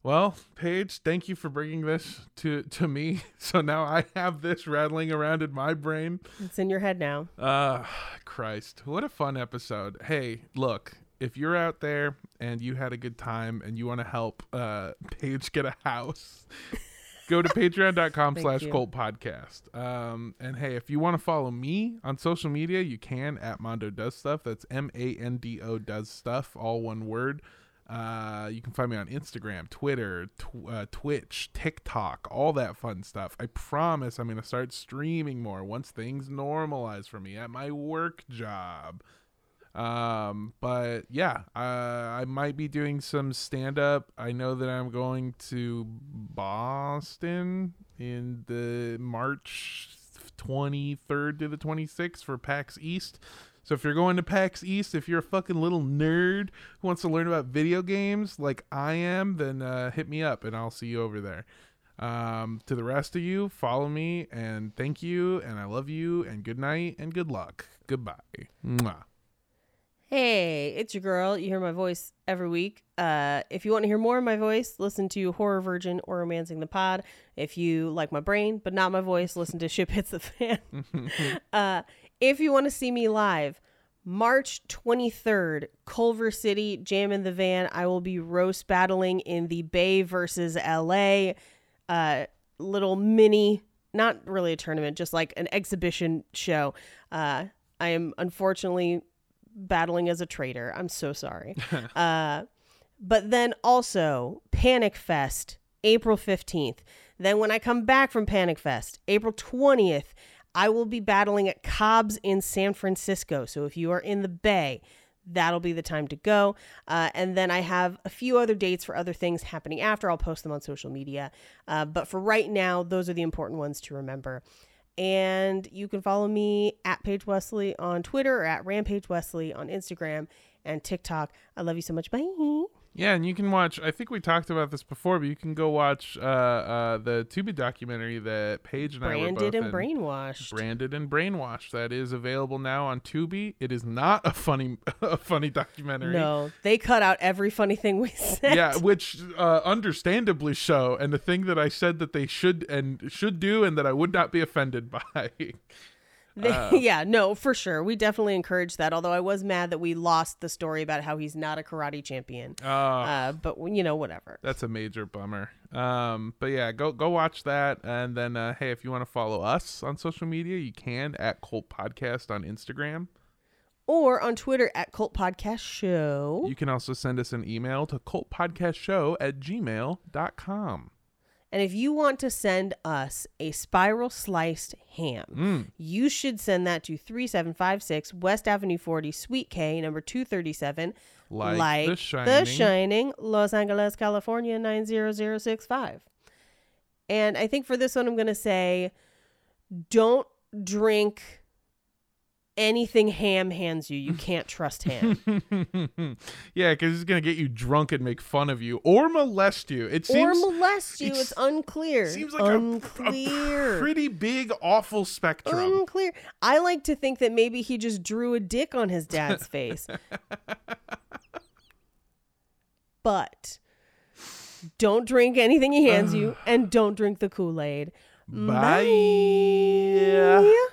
Well, Paige, thank you for bringing this to to me. So now I have this rattling around in my brain. it's in your head now Uh Christ. What a fun episode. Hey, look, if you're out there and you had a good time and you want to help uh Paige get a house, go to patreon.com slash cult podcast. Um and hey, if you want to follow me on social media, you can at Mando Does Stuff. That's M A N D O does stuff, all one word. Uh, you can find me on Instagram, Twitter, tw- uh, Twitch, TikTok, all that fun stuff. I promise I'm going to start streaming more once things normalize for me at my work job. Um, but yeah, uh, I might be doing some stand up. I know that I'm going to Boston in the March 23rd to the 26th for PAX East. So if you're going to PAX East, if you're a fucking little nerd who wants to learn about video games like I am, then uh, hit me up and I'll see you over there. Um, to the rest of you, follow me and thank you and I love you and good night and good luck. Goodbye. Mwah. Hey, it's your girl. You hear my voice every week. Uh, if you want to hear more of my voice, listen to Horror Virgin or Romancing the Pod. If you like my brain but not my voice, listen to Ship Hits the Fan. uh, if you want to see me live, March 23rd, Culver City, Jam in the Van. I will be roast battling in the Bay versus LA. Uh, little mini, not really a tournament, just like an exhibition show. Uh, I am unfortunately battling as a traitor. I'm so sorry. uh, but then also Panic Fest, April 15th. Then when I come back from Panic Fest, April 20th, I will be battling at Cobb's in San Francisco. So if you are in the Bay, that'll be the time to go. Uh, and then I have a few other dates for other things happening after. I'll post them on social media. Uh, but for right now, those are the important ones to remember. and you can follow me at Paige Wesley on Twitter or at Rampage Wesley on Instagram and TikTok. I love you so much. Bye. Yeah, and you can watch. I think we talked about this before, but you can go watch uh, uh, the Tubi documentary that Paige and I were Branded both and in. brainwashed. Branded and brainwashed. That is available now on Tubi. It is not a funny, a funny documentary. no, they cut out every funny thing we said. Yeah, which uh, understandably so, and the thing that I said that they should and should do, and that I would not be offended by. They- Uh. yeah, no, for sure. We definitely encourage that. Although I was mad that we lost the story about how he's not a karate champion. Uh, Uh, but you know, whatever. That's a major bummer. Um, but yeah, go go watch that, and then uh, hey, if you want to follow us on social media, you can at Cult Podcast on Instagram. Or on Twitter at Cult Podcast Show. You can also send us an email to cultpodcastshow at gmail.com. And if you want to send us a spiral sliced ham, Mm. you should send that to 3756 West Avenue 40, Suite K, number 237, Like, The Shining. The Shining, Los Angeles, California 90065. And I think for this one, I'm going to say don't drink anything ham hands you. You can't trust ham. yeah, because he's gonna get you drunk and make fun of you or molest you. It seems or molest you. it's- It's unclear. seems like a- unclear. a pretty big, awful spectrum. unclear. I like to think that maybe he just drew a dick on his dad's face. but don't drink anything he hands you and don't drink the Kool-Aid. Bye. Bye.